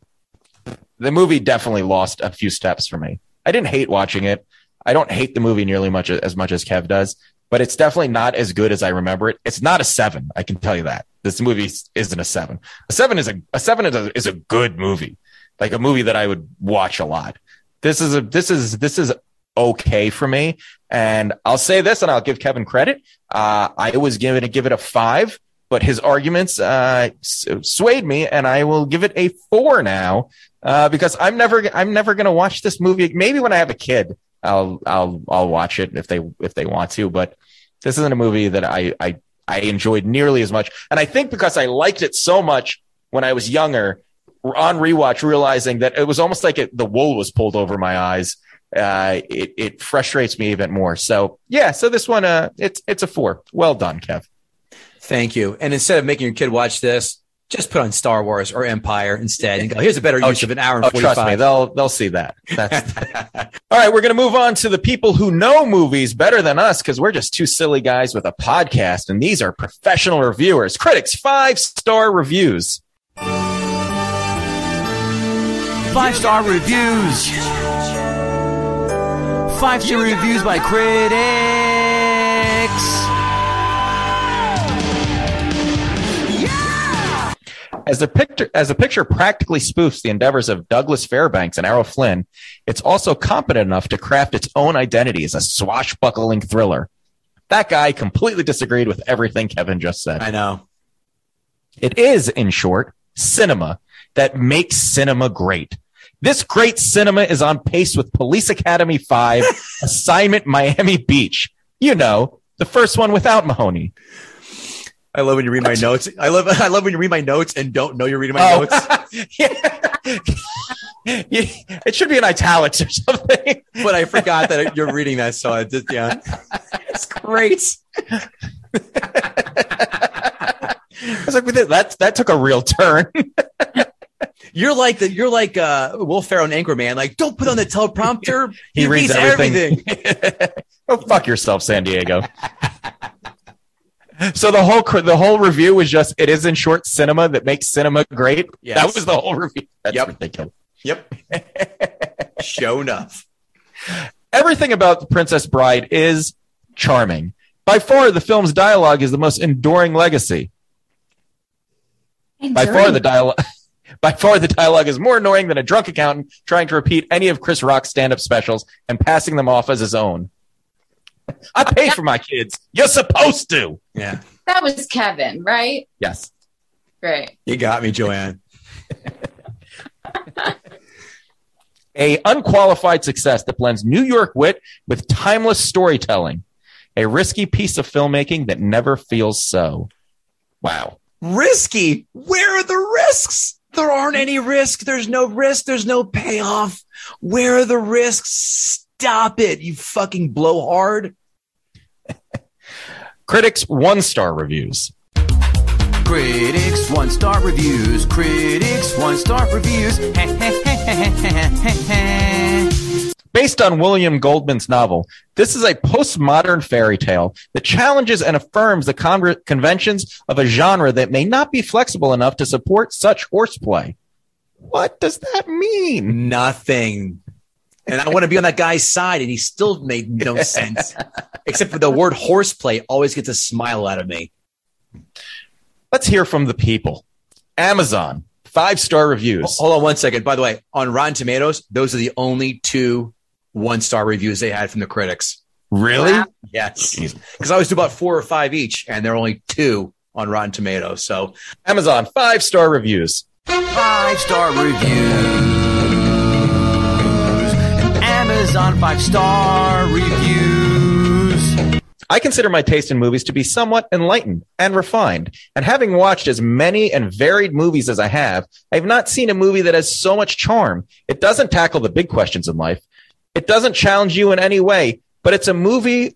the movie definitely lost a few steps for me. I didn't hate watching it. I don't hate the movie nearly much as much as Kev does, but it's definitely not as good as I remember it. It's not a seven. I can tell you that this movie isn't a seven. A seven is a, a seven is a, is a good movie, like a movie that I would watch a lot. This is a, this is, this is okay for me. And I'll say this and I'll give Kevin credit. Uh, I was going to give it a five, but his arguments, uh, swayed me and I will give it a four now. Uh, because I'm never, I'm never going to watch this movie. Maybe when I have a kid, I'll, I'll, I'll watch it if they, if they want to, but this isn't a movie that I, I, I enjoyed nearly as much. And I think because I liked it so much when I was younger, on rewatch, realizing that it was almost like it, the wool was pulled over my eyes. Uh, it, it frustrates me even more. So yeah, so this one, uh, it's, it's a four. Well done, Kev. Thank you. And instead of making your kid watch this, just put on Star Wars or Empire instead and go, here's a better Oh, use of an hour and Oh, 45. trust me, they'll they'll see that. That's *laughs* all right. We're going to move on to the people who know movies better than us because we're just two silly guys with a podcast, and these are professional reviewers, critics, five star reviews. Five star reviews. Five star reviews by critics. As the picture as the picture practically spoofs the endeavors of Douglas Fairbanks and Errol Flynn, it's also competent enough to craft its own identity as a swashbuckling thriller. That guy completely disagreed with everything Kevin just said. I know. It is, in short, cinema that makes cinema great. This great cinema is on pace with Police Academy 5, *laughs* Assignment Miami Beach. You know, the first one without Mahoney. I love when you read my notes. I love *laughs* I love when you read my notes and don't know you're reading my Oh. notes. *laughs* Yeah. It should be in italics or something. But I forgot that you're reading that, so I just yeah. *laughs* It's great. I was like, that, that took a real turn. You're like the you're like uh Will Ferrell and Anchorman. Like, don't put on the teleprompter. He reads everything. oh, fuck yourself, San Diego. *laughs* So the whole the whole review was just it is in short cinema that makes cinema great. Yes. That was the whole review. That's Yep. ridiculous. Yep. *laughs* Show enough. Everything about the Princess Bride is charming. By far, the film's dialogue is the most enduring legacy. By far, the dialogue. *laughs* By far, the dialogue is more annoying than a drunk accountant trying to repeat any of Chris Rock's stand-up specials and passing them off as his own. I pay for my kids. You're supposed to. Yeah. That was Kevin, right? Yes. Great. You got me, Joanne. *laughs* A unqualified success that blends New York wit with timeless storytelling. A risky piece of filmmaking that never feels so. Wow. Risky. Where are the risks? There aren't any risk. There's no risk. There's no payoff. Where are the risks? Stop it, you fucking blowhard. Critics one star reviews. Critics one star reviews. Critics one star reviews. *laughs* Based on William Goldman's novel, this is a postmodern fairy tale that challenges and affirms the con- conventions of a genre that may not be flexible enough to support such horseplay. What does that mean? Nothing. And I want to be on that guy's side, and he still made no *laughs* sense. Except for the word horseplay always gets a smile out of me. Let's hear from the people. Amazon, five star reviews. Hold on one second. By the way, on Rotten Tomatoes, those are the only two one star reviews they had from the critics. Really? Yes. Because I always do about four or five each, and there are only two on Rotten Tomatoes. So Amazon, five star reviews. Five star reviews. Amazon five star reviews. I consider my taste in movies to be somewhat enlightened and refined. And having watched as many and varied movies as I have, I have not seen a movie that has so much charm. It doesn't tackle the big questions in life. It doesn't challenge you in any way, but it's a movie,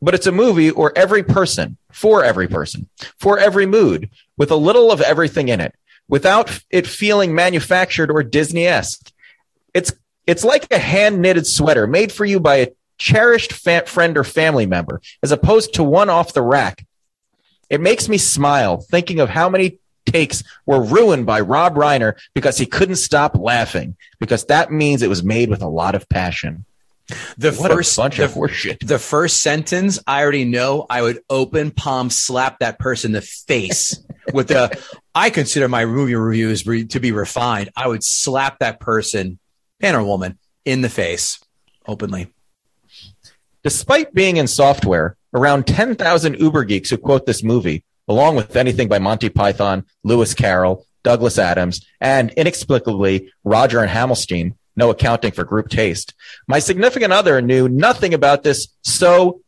but it's a movie or every person, for every person, for every mood, with a little of everything in it, without it feeling manufactured or Disney-esque. It's it's like a hand knitted sweater made for you by a cherished fa- friend or family member, as opposed to one off the rack. It makes me smile thinking of how many takes were ruined by Rob Reiner because he couldn't stop laughing, because that means it was made with a lot of passion. the What first bunch the, of horseshit. the first sentence, I already know I would open palm slap that person in the face with the. I consider my movie reviews to be refined. I would slap that person, man or woman, in the face openly. Despite being in software, around 10,000 Uber geeks who quote this movie, along with anything by Monty Python, Lewis Carroll, Douglas Adams, and inexplicably Roger and Hammerstein, no accounting for group taste. My significant other knew nothing about this, so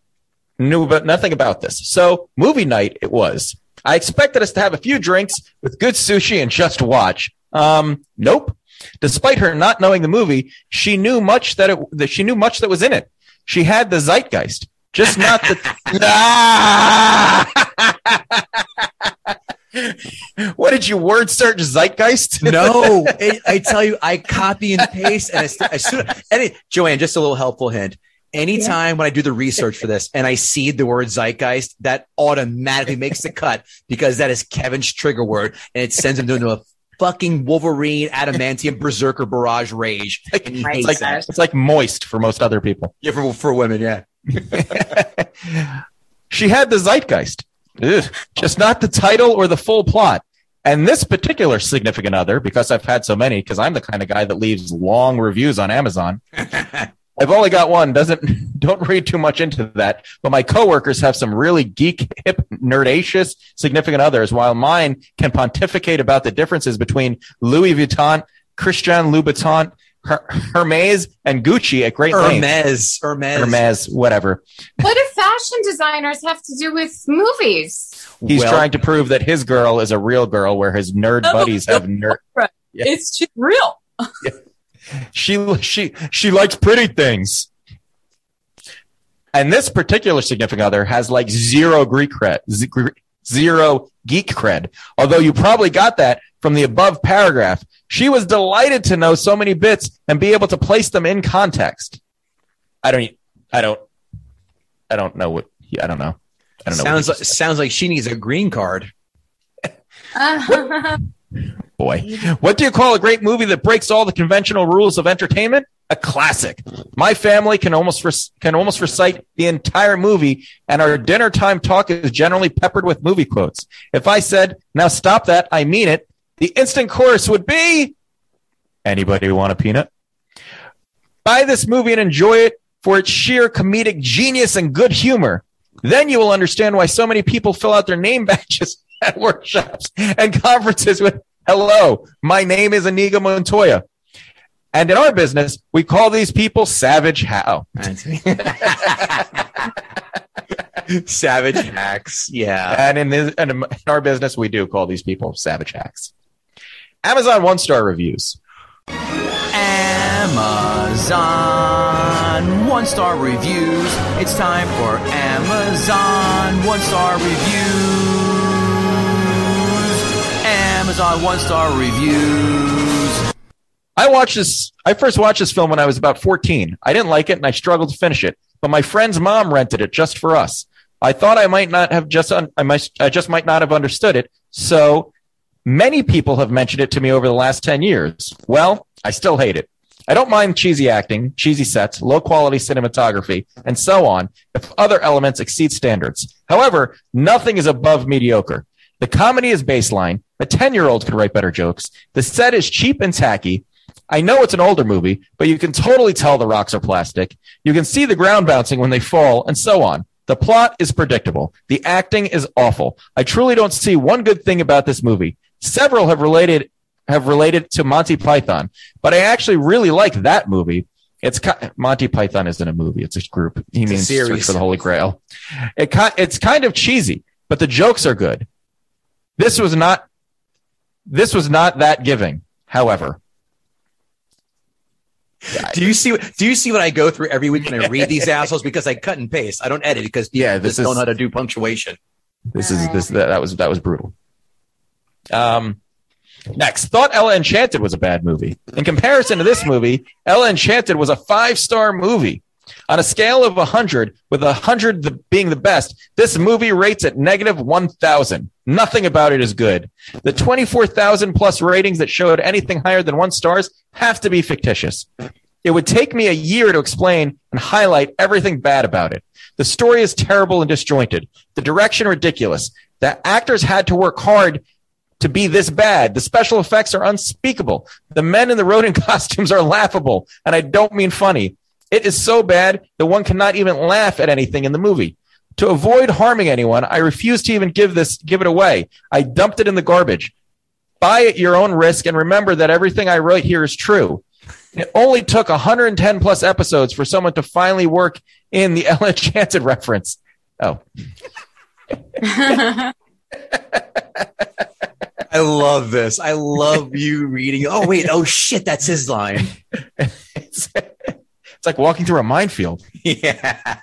knew about nothing about this. So movie night it was. I expected us to have a few drinks with good sushi and just watch. Um, nope. Despite her not knowing the movie, she knew much that it that she knew much that was in it. She had the zeitgeist, just not the. *laughs* what did you word search zeitgeist? *laughs* No, it, I tell you, I copy and paste, and as, as soon Joanne, just a little helpful hint. Anytime when I do the research for this and I see the word zeitgeist, that automatically makes the cut because that is Kevin's trigger word, and it sends him into a fucking Wolverine, adamantium, *laughs* berserker, barrage, rage. And he Right. hates It's like, that. it's like moist for most other people. Yeah, for, for women, yeah. *laughs* she had the zeitgeist, Ugh. just not the title or the full plot. And this particular significant other, because I've had so many, because I'm the kind of guy that leaves long reviews on Amazon. *laughs* I've only got one. Doesn't *laughs* don't read too much into that. But my coworkers have some really geek, hip, nerdacious significant others, while mine can pontificate about the differences between Louis Vuitton, Christian Louboutin, Her- Hermes, and Gucci at great length. Hermes, Hermes, Hermes, whatever. What do fashion designers have to do with movies? He's Well- trying to prove that his girl is a real girl, where his nerd buddies have nerd. Yeah. It's just real. She she she likes pretty things. And this particular significant other has like zero Greek cred, zero geek cred. Although you probably got that from the above paragraph. She was delighted to know so many bits and be able to place them in context. I don't. I don't. I don't know what. I don't know. I don't know. Sounds like, sounds like she needs a green card. *laughs* boy. What do you call a great movie that breaks all the conventional rules of entertainment? A classic. My family can almost can almost recite the entire movie, and our dinner time talk is generally peppered with movie quotes. If I said, "Now stop that," I mean it. The instant chorus would be, "Anybody want a peanut?" Buy this movie and enjoy it for its sheer comedic genius and good humor. Then you will understand why so many people fill out their name *laughs* badges at workshops and conferences with hello, my name is Inigo Montoya. And in our business, we call these people Savage How. *laughs* Savage hacks. Yeah. And in, this, and in our business, we do call these people Savage Hacks. Amazon one star reviews. Amazon one star reviews. It's time for Amazon one star reviews. Amazon one star reviews. I watched this. I first watched this film when I was about 14. I didn't like it and I struggled to finish it, but my friend's mom rented it just for us. I thought I might not have just un- I might I just might not have understood it. So many people have mentioned it to me over the last 10 years. Well, I still hate it. I don't mind cheesy acting, cheesy sets, low quality cinematography, and so on if other elements exceed standards. However, nothing is above mediocre. The comedy is baseline. A 10 year old could write better jokes. The set is cheap and tacky. I know it's an older movie, but you can totally tell the rocks are plastic. You can see the ground bouncing when they fall, and so on. The plot is predictable. The acting is awful. I truly don't see one good thing about this movie. Several have related have related to Monty Python, but I actually really like that movie. It's Monty Python isn't a movie; it's a group. He It's means series. For the Holy Grail. It it's kind of cheesy, but the jokes are good. This was not. This was not that giving. However, Do you see? Do you see what I go through every week when I read these *laughs* assholes? Because I cut and paste. I don't edit because Yeah, this this don't know how to do punctuation. This is this that, that was that was brutal. Um, next, thought Ella Enchanted was a bad movie. In comparison to this movie, Ella Enchanted was a five star movie. On a scale of 100, with 100 the, being the best, this movie rates at negative 1,000. Nothing about it is good. The 24,000 plus ratings that showed anything higher than one stars have to be fictitious. It would take me a year to explain and highlight everything bad about it. The story is terrible and disjointed. The direction ridiculous. The actors had to work hard to be this bad. The special effects are unspeakable. The men in the rodent *laughs* costumes are laughable, and I don't mean funny. It is so bad that one cannot even laugh at anything in the movie. To avoid harming anyone, I refuse to even give this give it away. I dumped it in the garbage. Buy at your own risk and remember that everything I write here is true. It only took 110 plus episodes for someone to finally work in the *laughs* Ella Enchanted reference. Oh, *laughs* I love this. I love you reading. Oh wait. Oh shit. That's his line. it's, *laughs* it's like walking through a minefield. Yeah.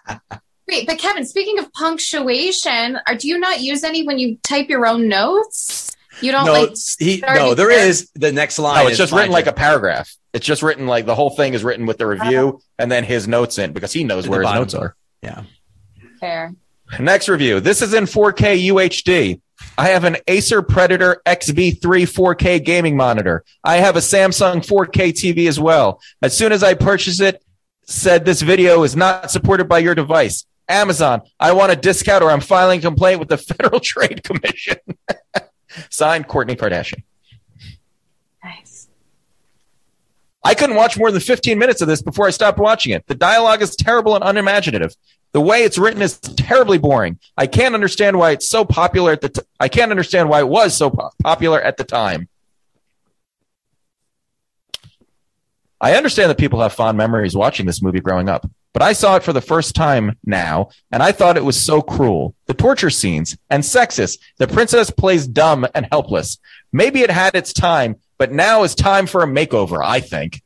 Wait, but Kevin, speaking of punctuation, are, do you not use any when you type your own notes? You don't No, like he, no. it There there? is the next line. No, it's just written like a paragraph. It's just written like the whole thing is written with the uh-huh. review and then his notes in because he knows where his bottom. notes are. Yeah. fair. Next review. This is in 4K UHD. I have an Acer Predator XB3 4K gaming monitor. I have a Samsung 4K TV as well. As soon as I purchased it, said this video is not supported by your device. Amazon, I want a discount or I'm filing a complaint with the *laughs* Federal Trade Commission. *laughs* Signed, Kourtney Kardashian. Nice. I couldn't watch more than 15 minutes of this before I stopped watching it. The dialogue is terrible and unimaginative. The way it's written is terribly boring. I can't understand why it's so popular at the t- I can't understand why it was so po- popular at the time. I understand that people have fond memories watching this movie growing up, but I saw it for the first time now, and I thought it was so cruel. The torture scenes and sexist. The princess plays dumb and helpless. Maybe it had its time, but now is time for a makeover, I think.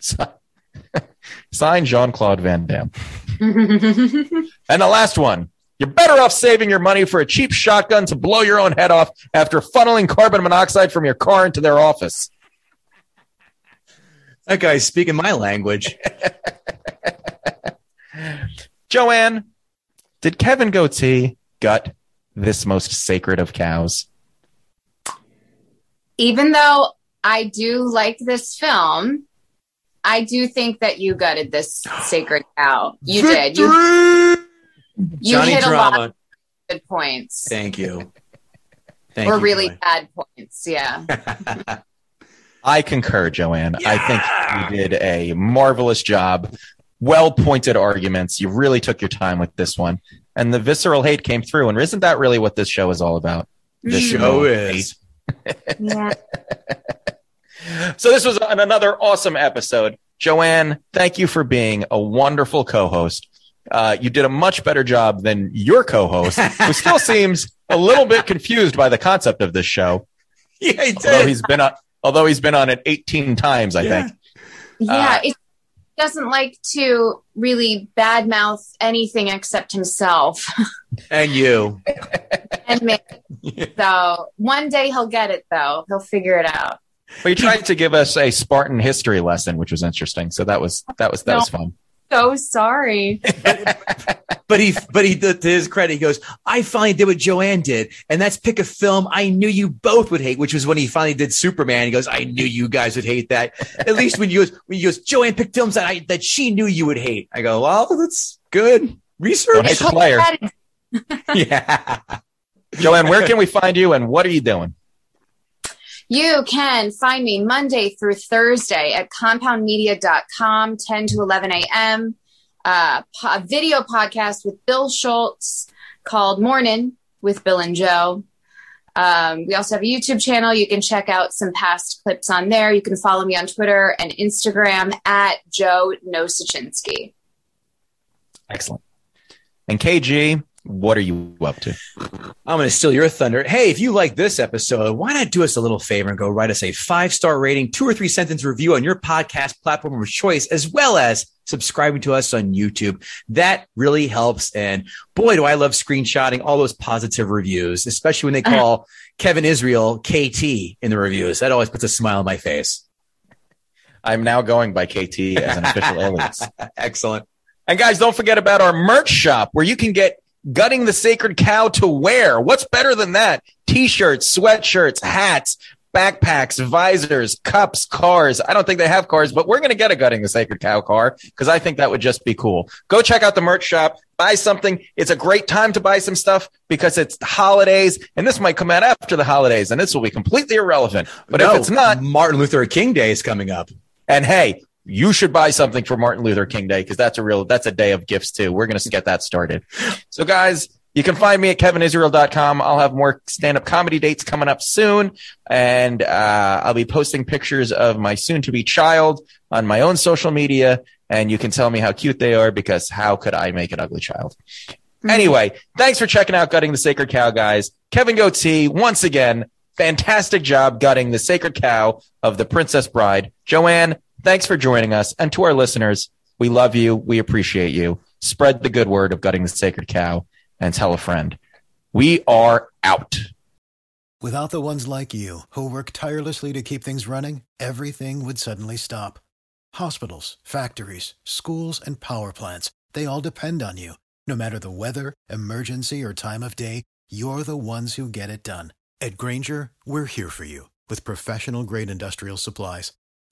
*laughs* Signed Jean Claude Van Damme. *laughs* And the last one. You're better off saving your money for a cheap shotgun to blow your own head off after funneling carbon monoxide from your car into their office. That guy's speaking my language. *laughs* Joanne, did Kevin Goatee gut this most sacred of cows? Even though I do like this film, I do think that you gutted this sacred cow. You did. You, you Johnny hit a lot Drama. of good points. Thank you. *laughs* Thank or you, really Joy. bad points. Yeah. *laughs* I concur, Joanne. I think you did a marvelous job. Well pointed arguments. You really took your time with this one. And the visceral hate came through. And isn't that really what this show is all about? The show is. yeah. *laughs* So this was an, another awesome episode. Joanne, thank you for being a wonderful co-host. Uh, you did a much better job than your co-host, who still *laughs* seems a little bit confused by the concept of this show. Yeah, he Although did. he's been on, although he's been on it 18 times, I Yeah. think. Yeah. Uh, it doesn't like to really badmouth anything except himself. And you. *laughs* and me. So one day he'll get it though. He'll figure it out. But you tried to give us a Spartan history lesson, which was interesting. So that was that was that No. was fun. So sorry. *laughs* But he, but he, to his credit, he goes, I finally did what Joanne did, and that's pick a film I knew you both would hate, which was when he finally did Superman. He goes, I knew you guys would hate that. At least when you goes, when you goes, Joanne picked films that I, that she knew you would hate. I go, well, that's good research. hate the player. *laughs* *laughs* Yeah. Joanne, where can we find you and what are you doing? You can find me Monday through Thursday at compoundmedia.com, 10 to 11 a.m. Uh, a video podcast with Bill Schultz called Morning with Bill and Joe. Um, we also have a YouTube channel. You can check out some past clips on there. You can follow me on Twitter and Instagram at Joe Nosuchinsky. Excellent. And KG, what are you up to? I'm going to steal your thunder. Hey, if you like this episode, why not do us a little favor and go write us a five star rating, two or three sentence review on your podcast platform of choice, as well as subscribing to us on YouTube. That really helps. And boy, do I love screenshotting all those positive reviews, especially when they *laughs* call Kevin Israel KT in the reviews. That always puts a smile on my face. I'm now going by KT as an official *laughs* alias. Excellent. And guys, don't forget about our merch shop where you can get gutting the sacred cow to wear. What's better than that? T-shirts, sweatshirts, hats, backpacks, visors, cups, cars. I don't think they have cars, but we're going to get a gutting the sacred cow car because I think that would just be cool. Go check out the merch shop, buy something. It's a great time to buy some stuff because it's the holidays and this might come out after the holidays and this will be completely irrelevant. But No, if it's not, Martin Luther King Day is coming up. and hey, you should buy something for Martin Luther King Day because that's a real that's a day of gifts too. We're going to get that started. So guys, you can find me at kevinisrael.com. I'll have more stand-up comedy dates coming up soon and uh, I'll be posting pictures of my soon to be child on my own social media and you can tell me how cute they are because how could I make an ugly child? Anyway, thanks for checking out Gutting the Sacred Cow, guys. Kevin Goatee, once again, fantastic job gutting the sacred cow of the Princess Bride. Joanne, thanks for joining us. And to our listeners, we love you. We appreciate you. Spread the good word of gutting the sacred cow and tell a friend. We are out. Without the ones like you, who work tirelessly to keep things running, everything would suddenly stop. Hospitals, factories, schools, and power plants, they all depend on you. No matter the weather, emergency, or time of day, you're the ones who get it done. At Grainger, we're here for you with professional grade industrial supplies.